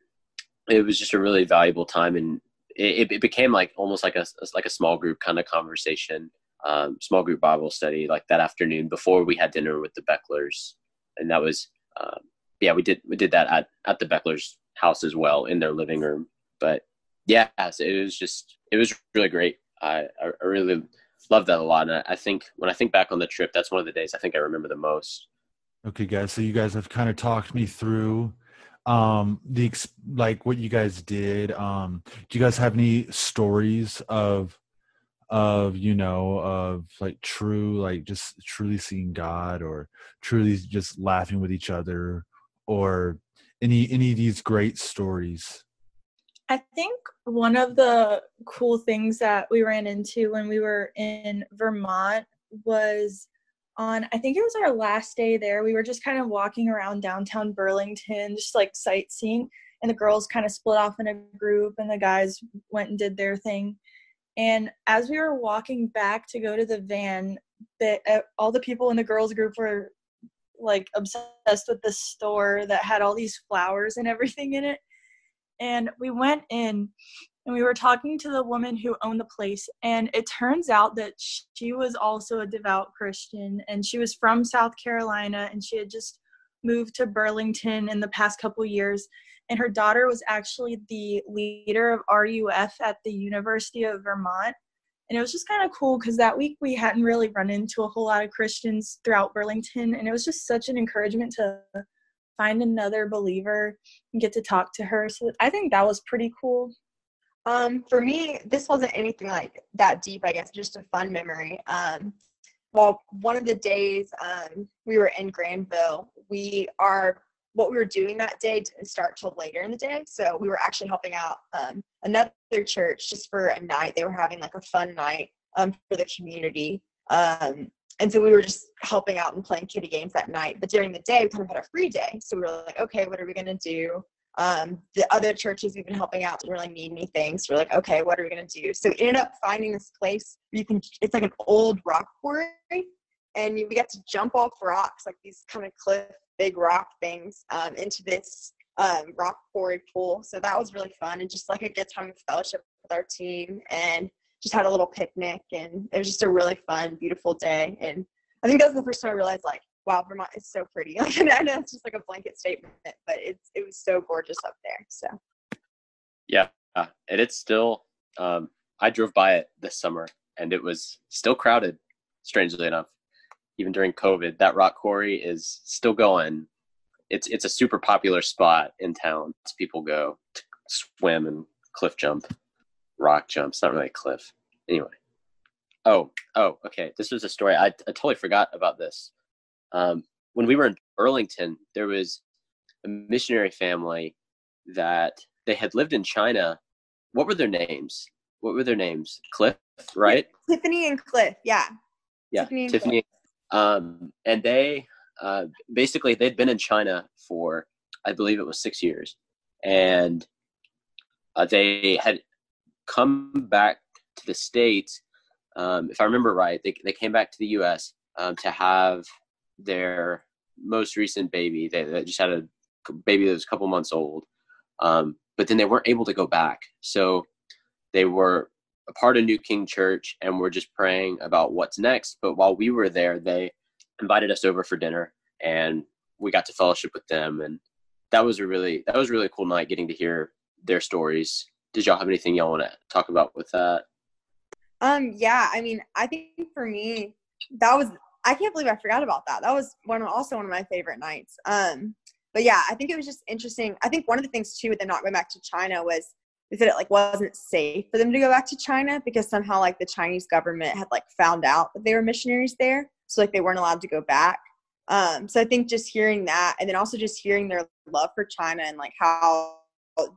it was just a really valuable time, and it, it became like almost like a like a small group kind of conversation. Um, small group Bible study like that afternoon before we had dinner with the Becklers and that was um, yeah we did we did that at at the Beckler's house as well in their living room. But yeah, so it was just it was really great. I I really love that a lot, and I think when I think back on the trip, that's one of the days I think I remember the most. Okay, guys. So you guys have kind of talked me through um the like what you guys did um do you guys have any stories of of you know of like true like just truly seeing god or truly just laughing with each other or any any of these great stories? I think one of the cool things that we ran into when we were in vermont was on i think it was our last day there we were just kind of walking around downtown burlington just like sightseeing and the girls kind of split off in a group and the guys went and did their thing and as we were walking back to go to the van, that uh, all the people in the girls group were like obsessed with this store that had all these flowers and everything in it. And we went in and we were talking to the woman who owned the place and it turns out that she was also a devout christian and she was from south carolina and she had just moved to burlington in the past couple years and her daughter was actually the leader of RUF at the University of Vermont. And it was just kind of cool because that week we hadn't really run into a whole lot of Christians throughout Burlington. And it was just such an encouragement to find another believer and get to talk to her. So I think that was pretty cool. Um, for me, this wasn't anything like that deep, I guess, just a fun memory. Um, well, one of the days um, we were in Granville, we are what we were doing that day didn't start till later in the day. So we were actually helping out um, another church just for a night. They were having like a fun night um, for the community. Um, and so we were just helping out and playing kitty games that night. But during the day, we kind of had a free day. So we were like, okay, what are we going to do? Um, the other churches we've been helping out really need anything. So we're like, okay, what are we to do? So we ended up finding this place you can, it's like an old rock quarry. And we got to jump off rocks, like these kind of cliff, big rock things, um, into this um, rock quarry pool. So that was really fun and just like a good time of fellowship with our team. And just had a little picnic and it was just a really fun, beautiful day. And I think that was the first time I realized like, wow, Vermont is so pretty. Like I know it's just like a blanket statement, but it's it was so gorgeous up there. So yeah, and it's still um, I drove by it this summer and it was still crowded, strangely enough. Even during COVID, that rock quarry is still going. It's it's a super popular spot in town. People go to swim and cliff jump rock jumps, not really a cliff. Anyway. Oh, oh, okay. This was a story. I, I totally forgot about this. Um, when we were in Burlington, there was a missionary family that they had lived in China. What were their names? What were their names? Cliff, right? Tiffany and Cliff. Yeah. Yeah. Tiffany. And, Tiffany. Um, and they uh, basically they'd been in China for I believe it was six years, and uh, they had come back to the states. Um, if I remember right, they they came back to the U.S. Um, to have their most recent baby. They, they, just had a baby that was a couple months old, um, but then they weren't able to go back. So they were a part of New King Church, and we're just praying about what's next. But while we were there, they invited us over for dinner, and we got to fellowship with them, and that was a really that was really cool night getting to hear their stories did y'all have anything y'all want to talk about with that? Um, yeah, I mean, I think for me, that was I can't believe I forgot about that. That was one also one of my favorite nights. Um, but yeah, I think it was just interesting. I think one of the things too with them not going back to China was they said it like wasn't safe for them to go back to China because somehow like the Chinese government had like found out that they were missionaries there, so like they weren't allowed to go back. Um, so I think just hearing that, and then also just hearing their love for China and like how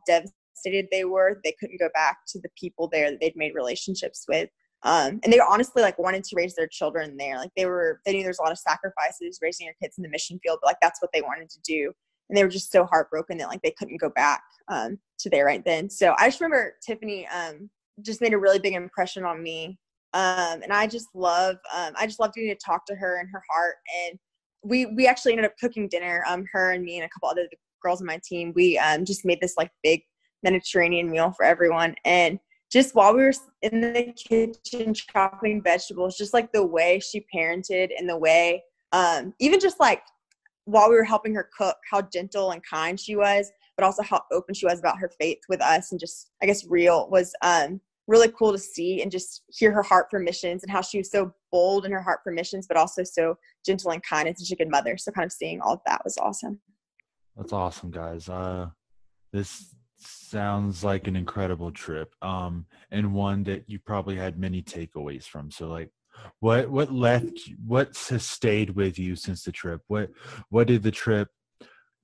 devastated they were they couldn't go back to the people there that they'd made relationships with um, and they honestly like wanted to raise their children there. Like they were they knew there's a lot of sacrifices raising your kids in the mission field but like that's what they wanted to do. And they were just so heartbroken that like they couldn't go back um, to there right then. So i just remember tiffany um, just made a really big impression on me. Um, and i just love um, i just love getting to talk to her and her heart. And we we actually ended up cooking dinner um, her and me and a couple other girls on my team. We just made this like big Mediterranean meal for everyone. And just while we were in the kitchen chopping vegetables, just like the way she parented and the way, um, even just like while we were helping her cook, how gentle and kind she was, but also how open she was about her faith with us and just, I guess, real was um, really cool to see and just hear her heart for missions and how she was so bold in her heart for missions, but also so gentle and kind and such a good mother. So, kind of seeing all of that was awesome. That's awesome, guys. Uh, this sounds like an incredible trip um and one that you probably had many takeaways from. So like what what left what has stayed with you since the trip? What what did the trip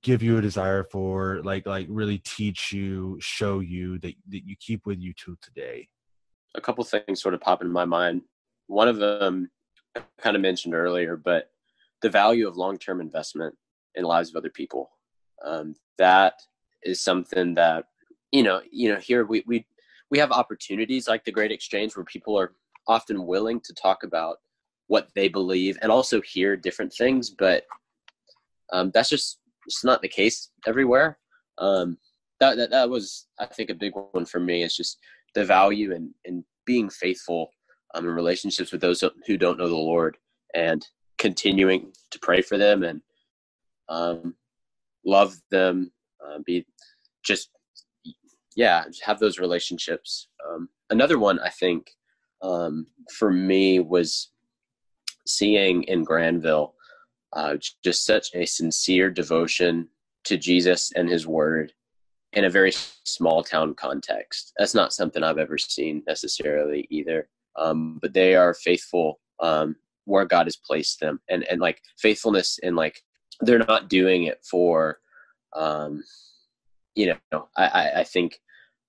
give you a desire for like like really teach you show you that that you keep with you to today? A couple things sort of pop in my mind. One of them I kind of mentioned earlier but the value of long-term investment in lives of other people. Um, that is something that you know you know here we we we have opportunities like the great exchange where people are often willing to talk about what they believe and also hear different things but um, that's just it's not the case everywhere. Um, that, that that was i think a big one for me is just the value and in being faithful um, in relationships with those who don't know the lord and continuing to pray for them and um, love them uh, be just yeah have those relationships um, another one i think um, for me was seeing in granville uh, just such a sincere devotion to jesus and his word in a very small town context. That's not something I've ever seen necessarily either. Um, but they are faithful um, where God has placed them, and and like faithfulness and like they're not doing it for, um, you know, I I think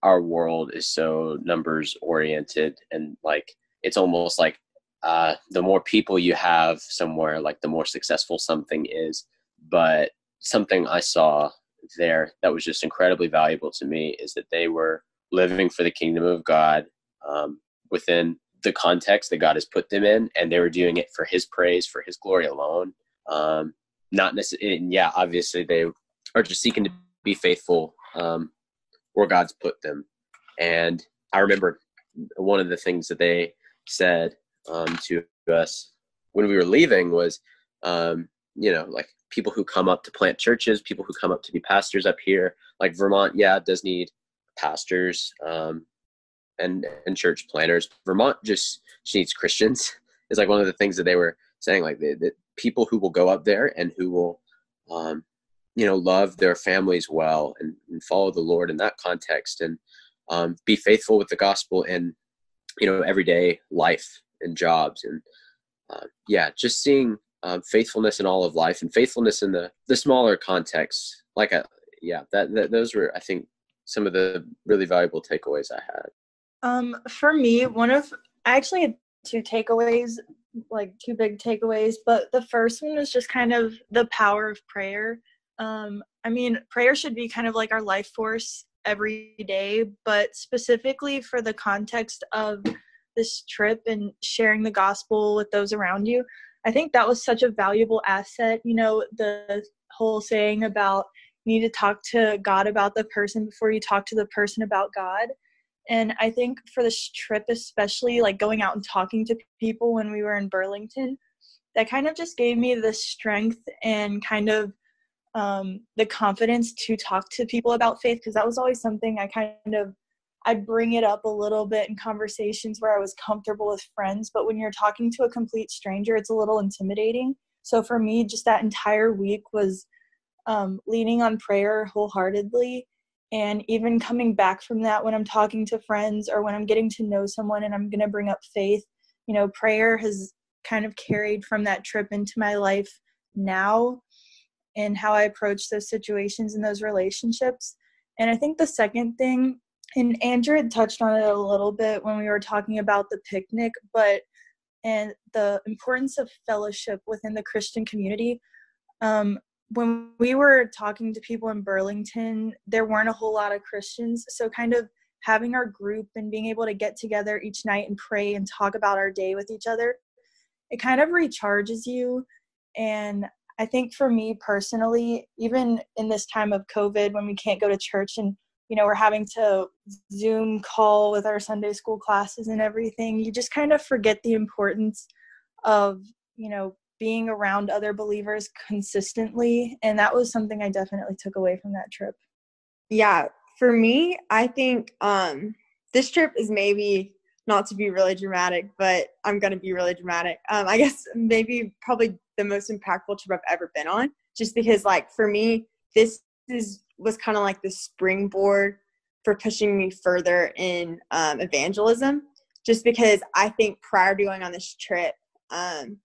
our world is so numbers oriented and like it's almost like uh, the more people you have somewhere, like the more successful something is. But something I saw there that was just incredibly valuable to me is that they were living for the kingdom of God um, within the context that God has put them in, and they were doing it for His praise, for His glory alone. Um, not necessarily, yeah, obviously they are just seeking to be faithful um, where God's put them. And I remember one of the things that they said um, to us when we were leaving was, um, you know, like people who come up to plant churches, people who come up to be pastors up here. Like Vermont, yeah, does need pastors um, and and church planters. Vermont just, just needs Christians. Is like one of the things that they were saying, like that people who will go up there and who will, um, you know, love their families well and, and, follow the Lord in that context and um, be faithful with the gospel in, you know, everyday life and jobs and uh, yeah, just seeing um, faithfulness in all of life and faithfulness in the the smaller contexts. Like a yeah, that, that those were I think some of the really valuable takeaways I had. Um, for me, one of I actually had two takeaways, like two big takeaways, but the first one was just kind of the power of prayer. Um, I mean, prayer should be kind of like our life force every day, but specifically for the context of this trip and sharing the gospel with those around you, I think that was such a valuable asset. You know, the whole saying about you need to talk to God about the person before you talk to the person about God. And I think for this trip, especially like going out and talking to people when we were in Burlington, that kind of just gave me the strength and kind of um, the confidence to talk to people about faith because that was always something I kind of I'd bring it up a little bit in conversations where I was comfortable with friends, but when you're talking to a complete stranger, it's a little intimidating. So for me, just that entire week was um, leaning on prayer wholeheartedly. And even coming back from that, when I'm talking to friends or when I'm getting to know someone and I'm going to bring up faith, you know, prayer has kind of carried from that trip into my life now and how I approach those situations and those relationships. And I think the second thing and Andrew had touched on it a little bit when we were talking about the picnic, but and the importance of fellowship within the Christian community. Um, when we were talking to people in Burlington, there weren't a whole lot of Christians. So, kind of having our group and being able to get together each night and pray and talk about our day with each other, it kind of recharges you. And I think for me personally, even in this time of COVID when we can't go to church and you know we're having to zoom call with our sunday school classes and everything you just kind of forget the importance of you know being around other believers consistently and that was something i definitely took away from that trip. Yeah for me i think um this trip is maybe not to be really dramatic but i'm going to be really dramatic. Um i guess maybe probably the most impactful trip i've ever been on just because like for me this is was kind of like the springboard for pushing me further in um, evangelism. Just because i think prior to going on this trip um,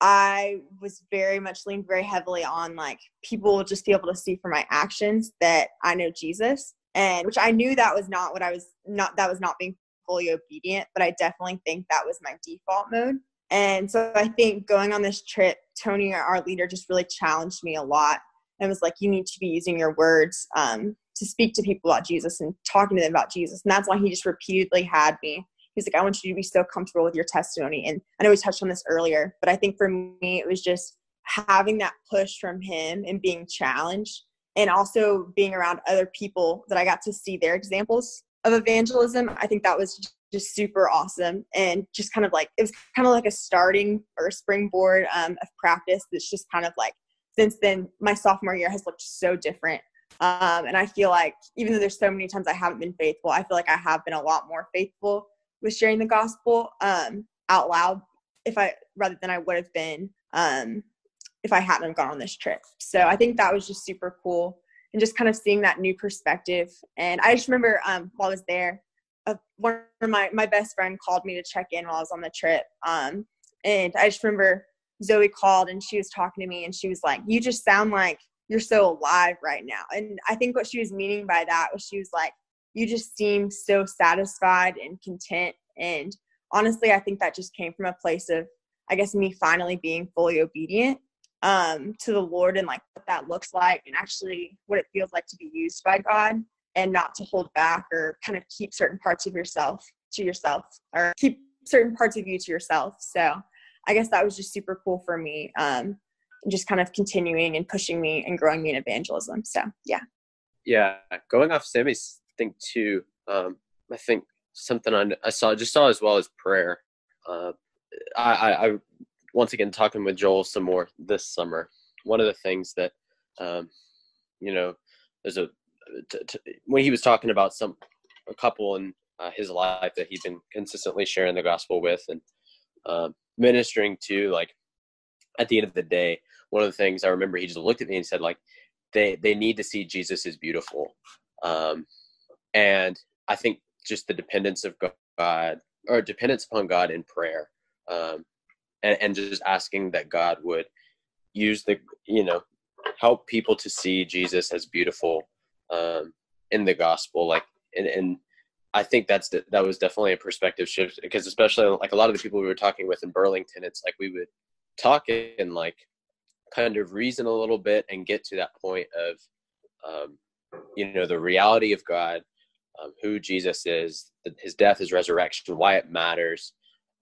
i was very much leaned very heavily on like people will just be able to see from my actions that i know jesus and which i knew that was not what i was not that was not being fully obedient but i definitely think that was my default mode and so i think going on this trip tony our leader just really challenged me a lot and was like, you need to be using your words um, to speak to people about Jesus and talking to them about Jesus. And that's why he just repeatedly had me. He's like, I want you to be so comfortable with your testimony. And I know we touched on this earlier, but I think for me, it was just having that push from him and being challenged and also being around other people that I got to see their examples of evangelism. I think that was just super awesome and just kind of like it was kind of like a starting or a springboard um, of practice that's just kind of like since then my sophomore year has looked so different um, and i feel like even though there's so many times i haven't been faithful i feel like i have been a lot more faithful with sharing the gospel um, out loud if i rather than i would have been um, if i hadn't gone on this trip so i think that was just super cool and just kind of seeing that new perspective. And I just remember um, while I was there, uh, one of my, my best friend called me to check in while I was on the trip. Um, and I just remember Zoe called and she was talking to me and she was like, You just sound like you're so alive right now. And I think what she was meaning by that was she was like, You just seem so satisfied and content. And honestly, I think that just came from a place of, I guess, me finally being fully obedient um, to the Lord and like what that looks like and actually what it feels like to be used by God and not to hold back or kind of keep certain parts of yourself to yourself or keep certain parts of you to yourself. So I guess that was just super cool for me. Um, just kind of continuing and pushing me and growing me in evangelism. So yeah. Yeah. Going off Sammy's thing too, um, I think something I, I saw just saw as well as prayer. Uh, I, I, I once again talking with Joel some more this summer. One of the things that um, you know, there's a t- t- when he was talking about some a couple in uh, his life that he'd been consistently sharing the gospel with and um, ministering to. Like at the end of the day, one of the things I remember, he just looked at me and said, like, they they need to see Jesus is beautiful, um, and I think just the dependence of God or dependence upon God in prayer, um, and, and just asking that God would use the you know help people to see Jesus as beautiful um, in the gospel, like and, and I think that's that was definitely a perspective shift because especially like a lot of the people we were talking with in Burlington, it's like we would talk and like kind of reason a little bit and get to that point of um, you know the reality of God, um, who Jesus is, his death, his resurrection, why it matters.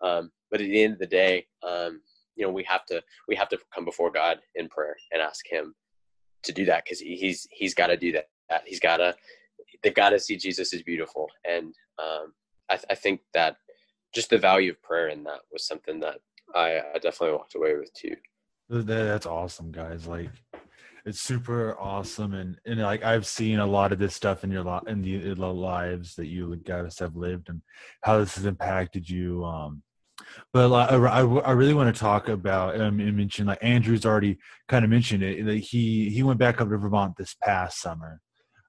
Um, but at the end of the day, um, you know we have to we have to come before God in prayer and ask Him to do that because he's he's got to do that. He's got to they've got to see Jesus is beautiful, and um, I, th- I, think that just the value of prayer in that was something that I, I definitely walked away with too. That's awesome, guys. Like it's super awesome and and like i've seen a lot of this stuff in your in the, in the lives that you guys have lived and how this has impacted you um but I, I, I really want to talk about um, and mention like andrew's already kind of mentioned it that he he went back up to vermont this past summer.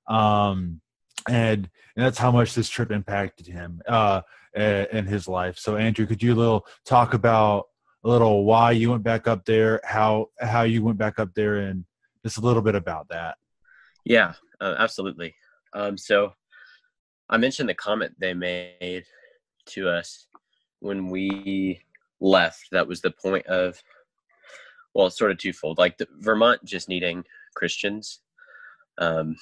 Um and and that's how much this trip impacted him uh in his life. So andrew could you little talk about a little why you went back up there how how you went back up there and just a little bit about that? Yeah uh, absolutely. Um so i mentioned the comment they made to us when we left that was the point of well sort of twofold like the, vermont just needing christians um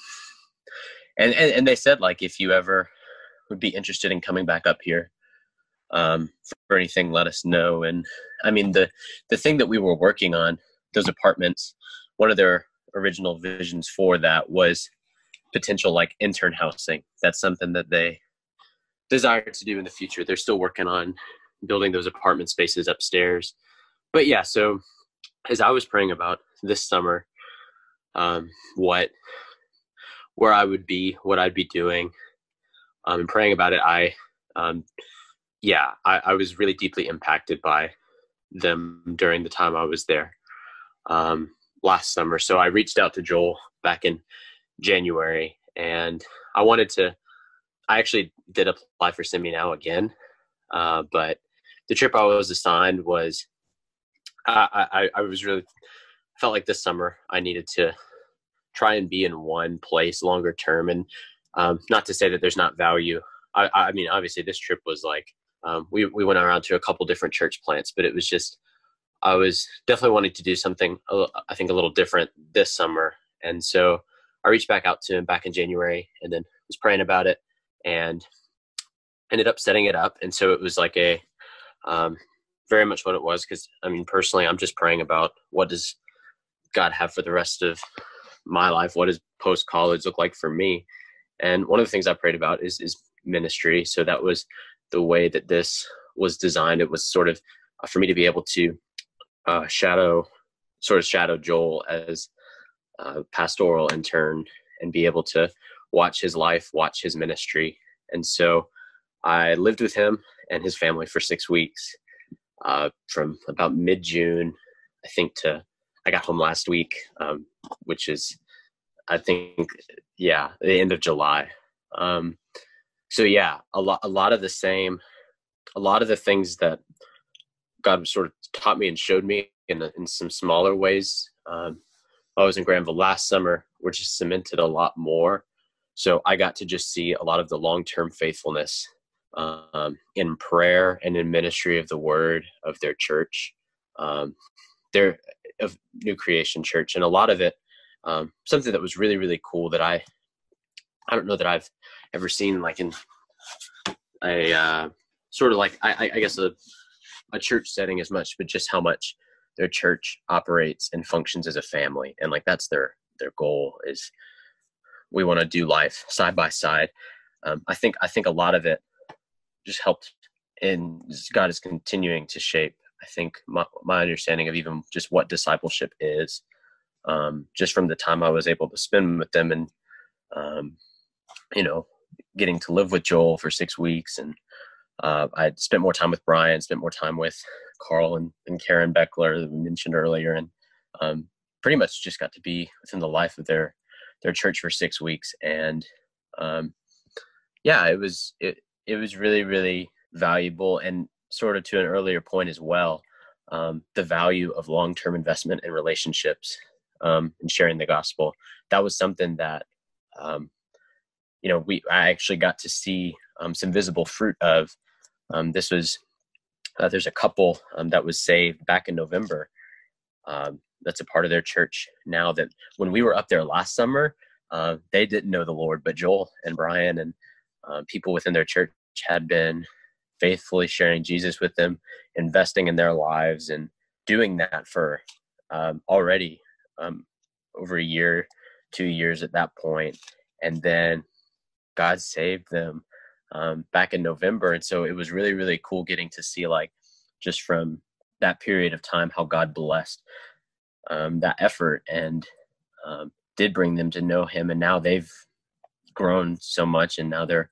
and, and and they said like if you ever would be interested in coming back up here um, for anything, let us know. And I mean the the thing that we were working on, those apartments, one of their original visions for that was potential like intern housing. That's something that they desire to do in the future. They're still working on building those apartment spaces upstairs. But yeah, so as I was praying about this summer, um, what where I would be, what I'd be doing, um, and praying about it, I, um, yeah, I, I, was really deeply impacted by them during the time I was there um, last summer. So I reached out to Joel back in January, and I wanted to. I actually did apply for Me Now again, uh, but the trip I was assigned was. I, I, I was really felt like this summer I needed to try and be in one place longer term. And um, not to say that there's not value. I, I mean, obviously, this trip was like um, we we went around to a couple different church plants, but it was just I was definitely wanting to do something I think a little different this summer, and so I reached back out to him back in January, and then was praying about it, and ended up setting it up, and so it was like a um, very much what it was. Because I mean personally, I'm just praying about what does God have for the rest of my life? What does post college look like for me? And one of the things i prayed about is is ministry. So that was the way that this was designed. It was sort of uh, for me to be able to uh, shadow sort of shadow joel as a pastoral intern and be able to watch his life watch his ministry. And so i lived with him and his family for six weeks uh, from about mid-june i think to I got home last week, um, which is I think yeah, the end of July. Um, so yeah, a lot a lot of the same, a lot of the things that God sort of taught me and showed me in in some smaller ways. Um, I was in Granville last summer, which cemented a lot more. So I got to just see a lot of the long term faithfulness um, in prayer and in ministry of the word of their church. Um, their of New Creation Church, and a lot of it, um, something that was really really cool that I I don't know that I've ever seen like in a uh, sort of like I, I guess a a church setting as much, but just how much their church operates and functions as a family, and like that's their their goal is we want to do life side by side. Um, I think I think a lot of it just helped, and God is continuing to shape. I think my my understanding of even just what discipleship is, um, just from the time I was able to spend with them, and um, you know, getting to live with Joel for six weeks, and uh, I spent more time with Brian, spent more time with Carl and, and Karen Beckler that we mentioned earlier, and um, pretty much just got to be within the life of their their church for six weeks, and um, yeah, it was it it was really really valuable, and sort of to an earlier point as well, um, the value of long term investment in relationships um, and sharing the gospel. That was something that um, you know we I actually got to see um, some visible fruit of. Um, this was uh, there's a couple um, that was saved back in November. That's a part of their church now. That when we were up there last summer, uh, they didn't know the Lord, but Joel and Brian and uh, people within their church had been faithfully sharing Jesus with them, investing in their lives, and doing that for um, already um, over a year, two years at that point, and then God saved them um, back in November. And so it was really, really cool getting to see, like, just from that period of time, how God blessed um, that effort and um, did bring them to know Him. And now they've grown so much, and now they're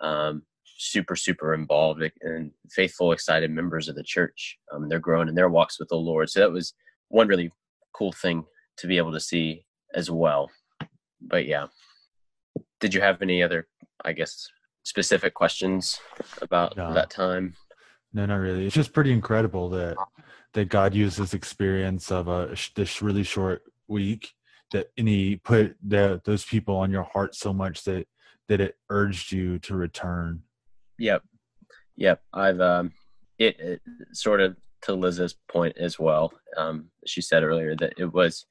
um, super, super involved and faithful, excited members of the church. Um, they're growing in their walks with the Lord. So that was one really cool thing to be able to see as well. But yeah, did you have any other, I guess, specific questions about no. that time? No, not really. It's just pretty incredible that that God used this experience of a this really short week that and He put the, those people on your heart so much that that it urged you to return. Yep, yep. I've um, it, it sort of to Liz's point as well. Um, she said earlier that it was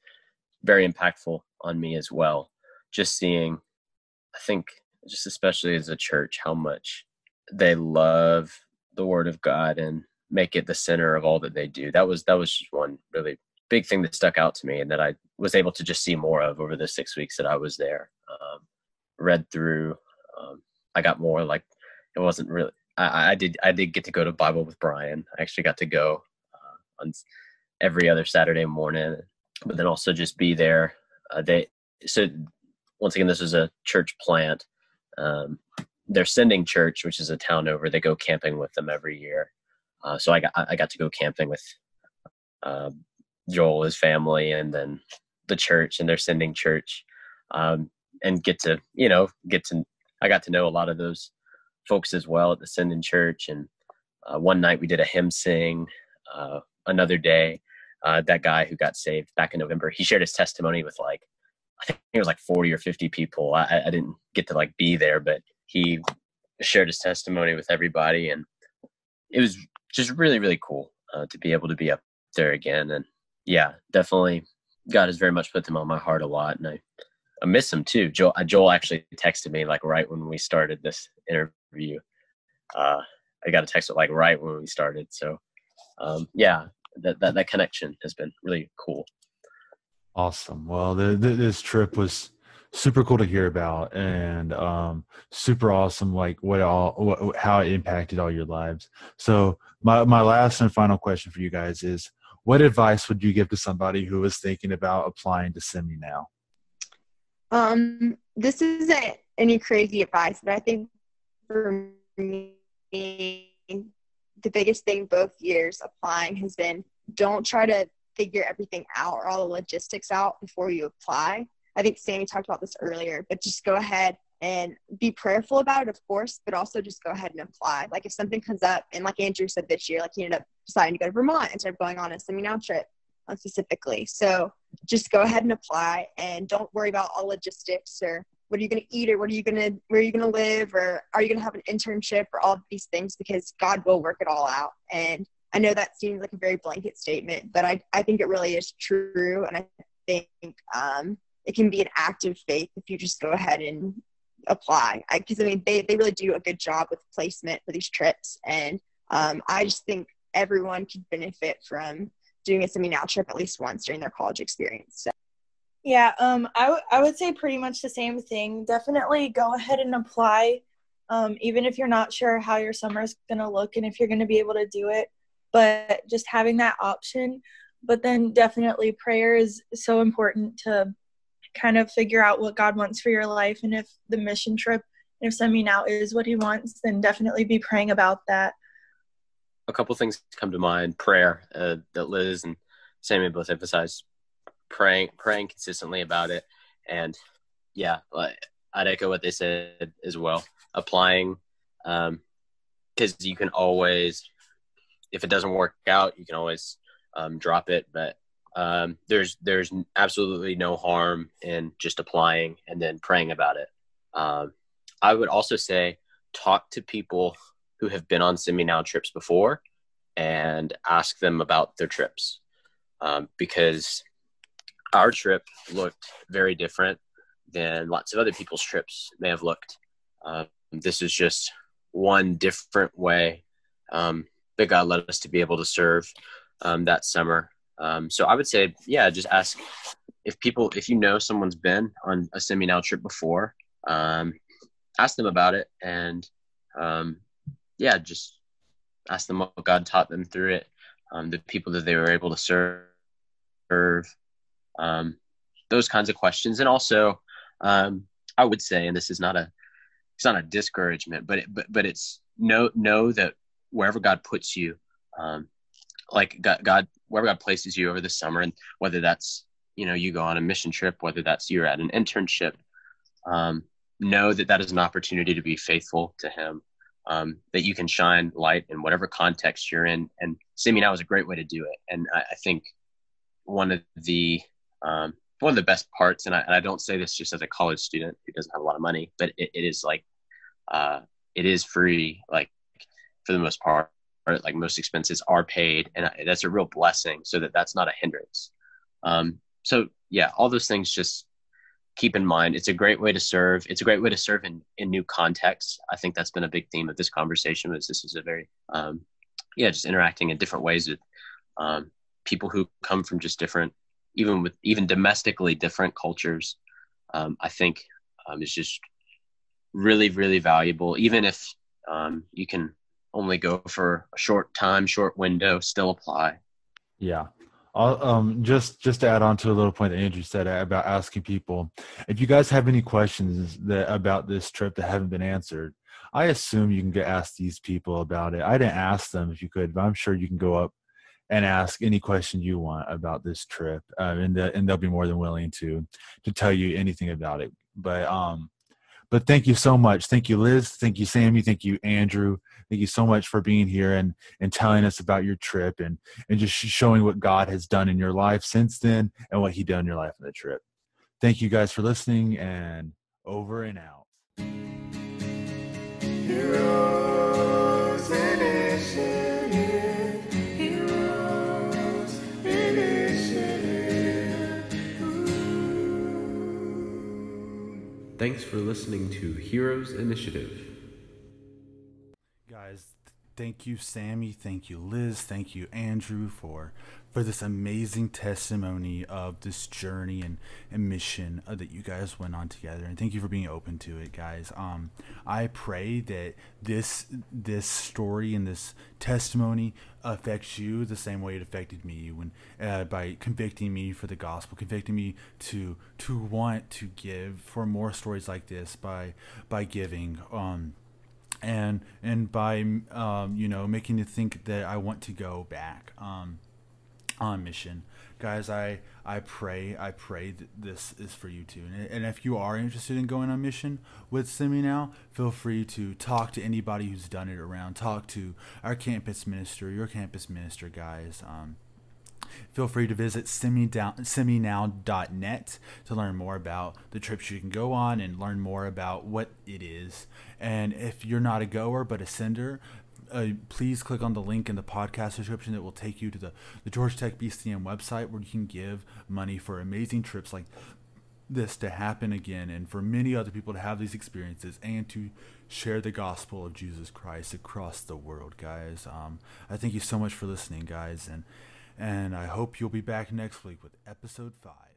very impactful on me as well. Just seeing, I think, just especially as a church, how much they love the Word of God and make it the center of all that they do. That was that was just one really big thing that stuck out to me, and that I was able to just see more of over the six weeks that I was there. Um, read through, um, I got more like it wasn't really. I, I, did I did get to go to Bible with Brian. I actually got to go uh, on every other Saturday morning, but then also just be there. Uh, they so once again, this is a church plant. Um, they're sending church, which is a town over. They go camping with them every year. Uh, so I got I got to go camping with uh, Joel, his family, and then the church, and they're sending church, um, and get to you know get to I got to know a lot of those folks as well at the sending church. And uh, one night we did a hymn sing. Uh, another day, uh, that guy who got saved back in November, he shared his testimony with like I think it was like forty or fifty people. I, I didn't get to like be there, but he shared his testimony with everybody, and it was just really really cool uh, to be able to be up there again. And yeah, definitely, God has very much put them on my heart a lot, and I I miss him too. Joel uh, Joel actually texted me like right when we started this interview. Uh, I got a text like right when we started. So um, yeah, that, that that connection has been really cool. Awesome. Well, the, the, this trip was super cool to hear about and um, super awesome like what all what, how it impacted all your lives so my my last and final question for you guys is what advice would you give to somebody who is thinking about applying to semi now um this isn't any crazy advice but i think for me the biggest thing both years applying has been don't try to figure everything out or all the logistics out before you apply I think Sammy talked about this earlier, but just go ahead and be prayerful about it, of course, but also just go ahead and apply. Like if something comes up, and like Andrew said this year, like he ended up deciding to go to Vermont instead of going on a semi now trip uh, specifically. So just go ahead and apply and don't worry about all logistics or what are you going to eat or what are you going to where are you going to live or are you going to have an internship or all of these things because god will work it all out. And i know that seems like a very blanket statement but i, I think it really is true. And i think um, it can be an act of faith if you just go ahead and apply. Because I, I, mean they, they really do a good job with placement for these trips. And um, i just think everyone could benefit from doing a semi now trip at least once during their college experience. So. Yeah, um, I, w- I would say pretty much the same thing. Definitely go ahead and apply, um, even if you're not sure how your summer is going to look and if you're going to be able to do it. But just having that option. But then definitely prayer is so important to kind of figure out what God wants for your life. And if the mission trip, if semi now is what He wants, then definitely be praying about that. A couple things come to mind prayer uh, that Liz and Sammy both emphasized praying praying consistently about it. And yeah i'd echo what they said as well. Applying um because you can always if it doesn't work out you can always um, drop it. But um, there's there's absolutely no harm in just applying and then praying about it. Um, i would also say talk to people who have been on semi now trips before and ask them about their trips. Um, because our trip looked very different than lots of other people's trips may have looked. Um, this is just one different way um, that God led us to be able to serve um, that summer. Um, so I would say, yeah, just ask if people, if you know someone's been on a semi now trip before, um, ask them about it, and um, yeah, just ask them what God taught them through it, the people that they were able to serve um, those kinds of questions. And also, um, I would say, and this is not a it's not a discouragement, but it, but but it's know know that wherever God puts you, um, like God, God wherever God places you over the summer, and whether that's you know you go on a mission trip, whether that's you're at an internship, um, know that that is an opportunity to be faithful to Him. Um, that you can shine light in whatever context you're in, and semi now is a great way to do it. And I, I think one of the um, one of the best parts, and I, and I, don't say this just as a college student who doesn't have a lot of money, but it, it is like uh, it is free, like for the most part. Like most expenses are paid, and that's a real blessing. So that that's not a hindrance. Um, so yeah, all those things just keep in mind. It's a great way to serve. It's a great way to serve in in new contexts. I think that's been a big theme of this conversation. Was this is a very um, yeah, just interacting in different ways with um, people who come from just different even with even domestically different cultures, um, I think um, is just really, really valuable. Even if um, you can only go for a short time, short window, still apply. Yeah. I'll, um, just just to add on to a little point that Andrew said about asking people, if you guys have any questions that about this trip that haven't been answered, I assume you can get asked these people about it. I didn't ask them if you could, but I'm sure you can go up and ask any question you want about this trip, uh, and the, and they'll be more than willing to to tell you anything about it. But um, but thank you so much. Thank you, Liz. Thank you, Sammy. Thank you, Andrew. Thank you so much for being here and and telling us about your trip and and just showing what God has done in your life since then and what He done in your life on the trip. Thank you guys for listening and over and out. Thanks for listening to Heroes Initiative. Thank you, Sammy. Thank you, Liz. Thank you, Andrew, for for this amazing testimony of this journey and, and mission uh, that you guys went on together and thank you for being open to it guys um, i pray that this this story and this testimony affects you the same way it affected me when uh, by convicting me for the gospel convicting me to to want to give for more stories like this by by giving um, and and by um, you know making me think that I want to go back. Um, on mission. Guys i i pray i pray that this is for you too. And, and if you are interested in going on mission with semi now feel free to talk to anybody who's done it around. Talk to our campus minister your campus minister guys. Um, feel free to visit seminow.net to learn more about the trips you can go on and learn more about what it is and if you're not a goer but a sender uh, please click on the link in the podcast description that will take you to the, the Georgia Tech BCM website where you can give money for amazing trips like this to happen again and for many other people to have these experiences and to share the gospel of Jesus Christ across the world, guys. Um, I thank you so much for listening, guys, and and I hope you'll be back next week with episode five.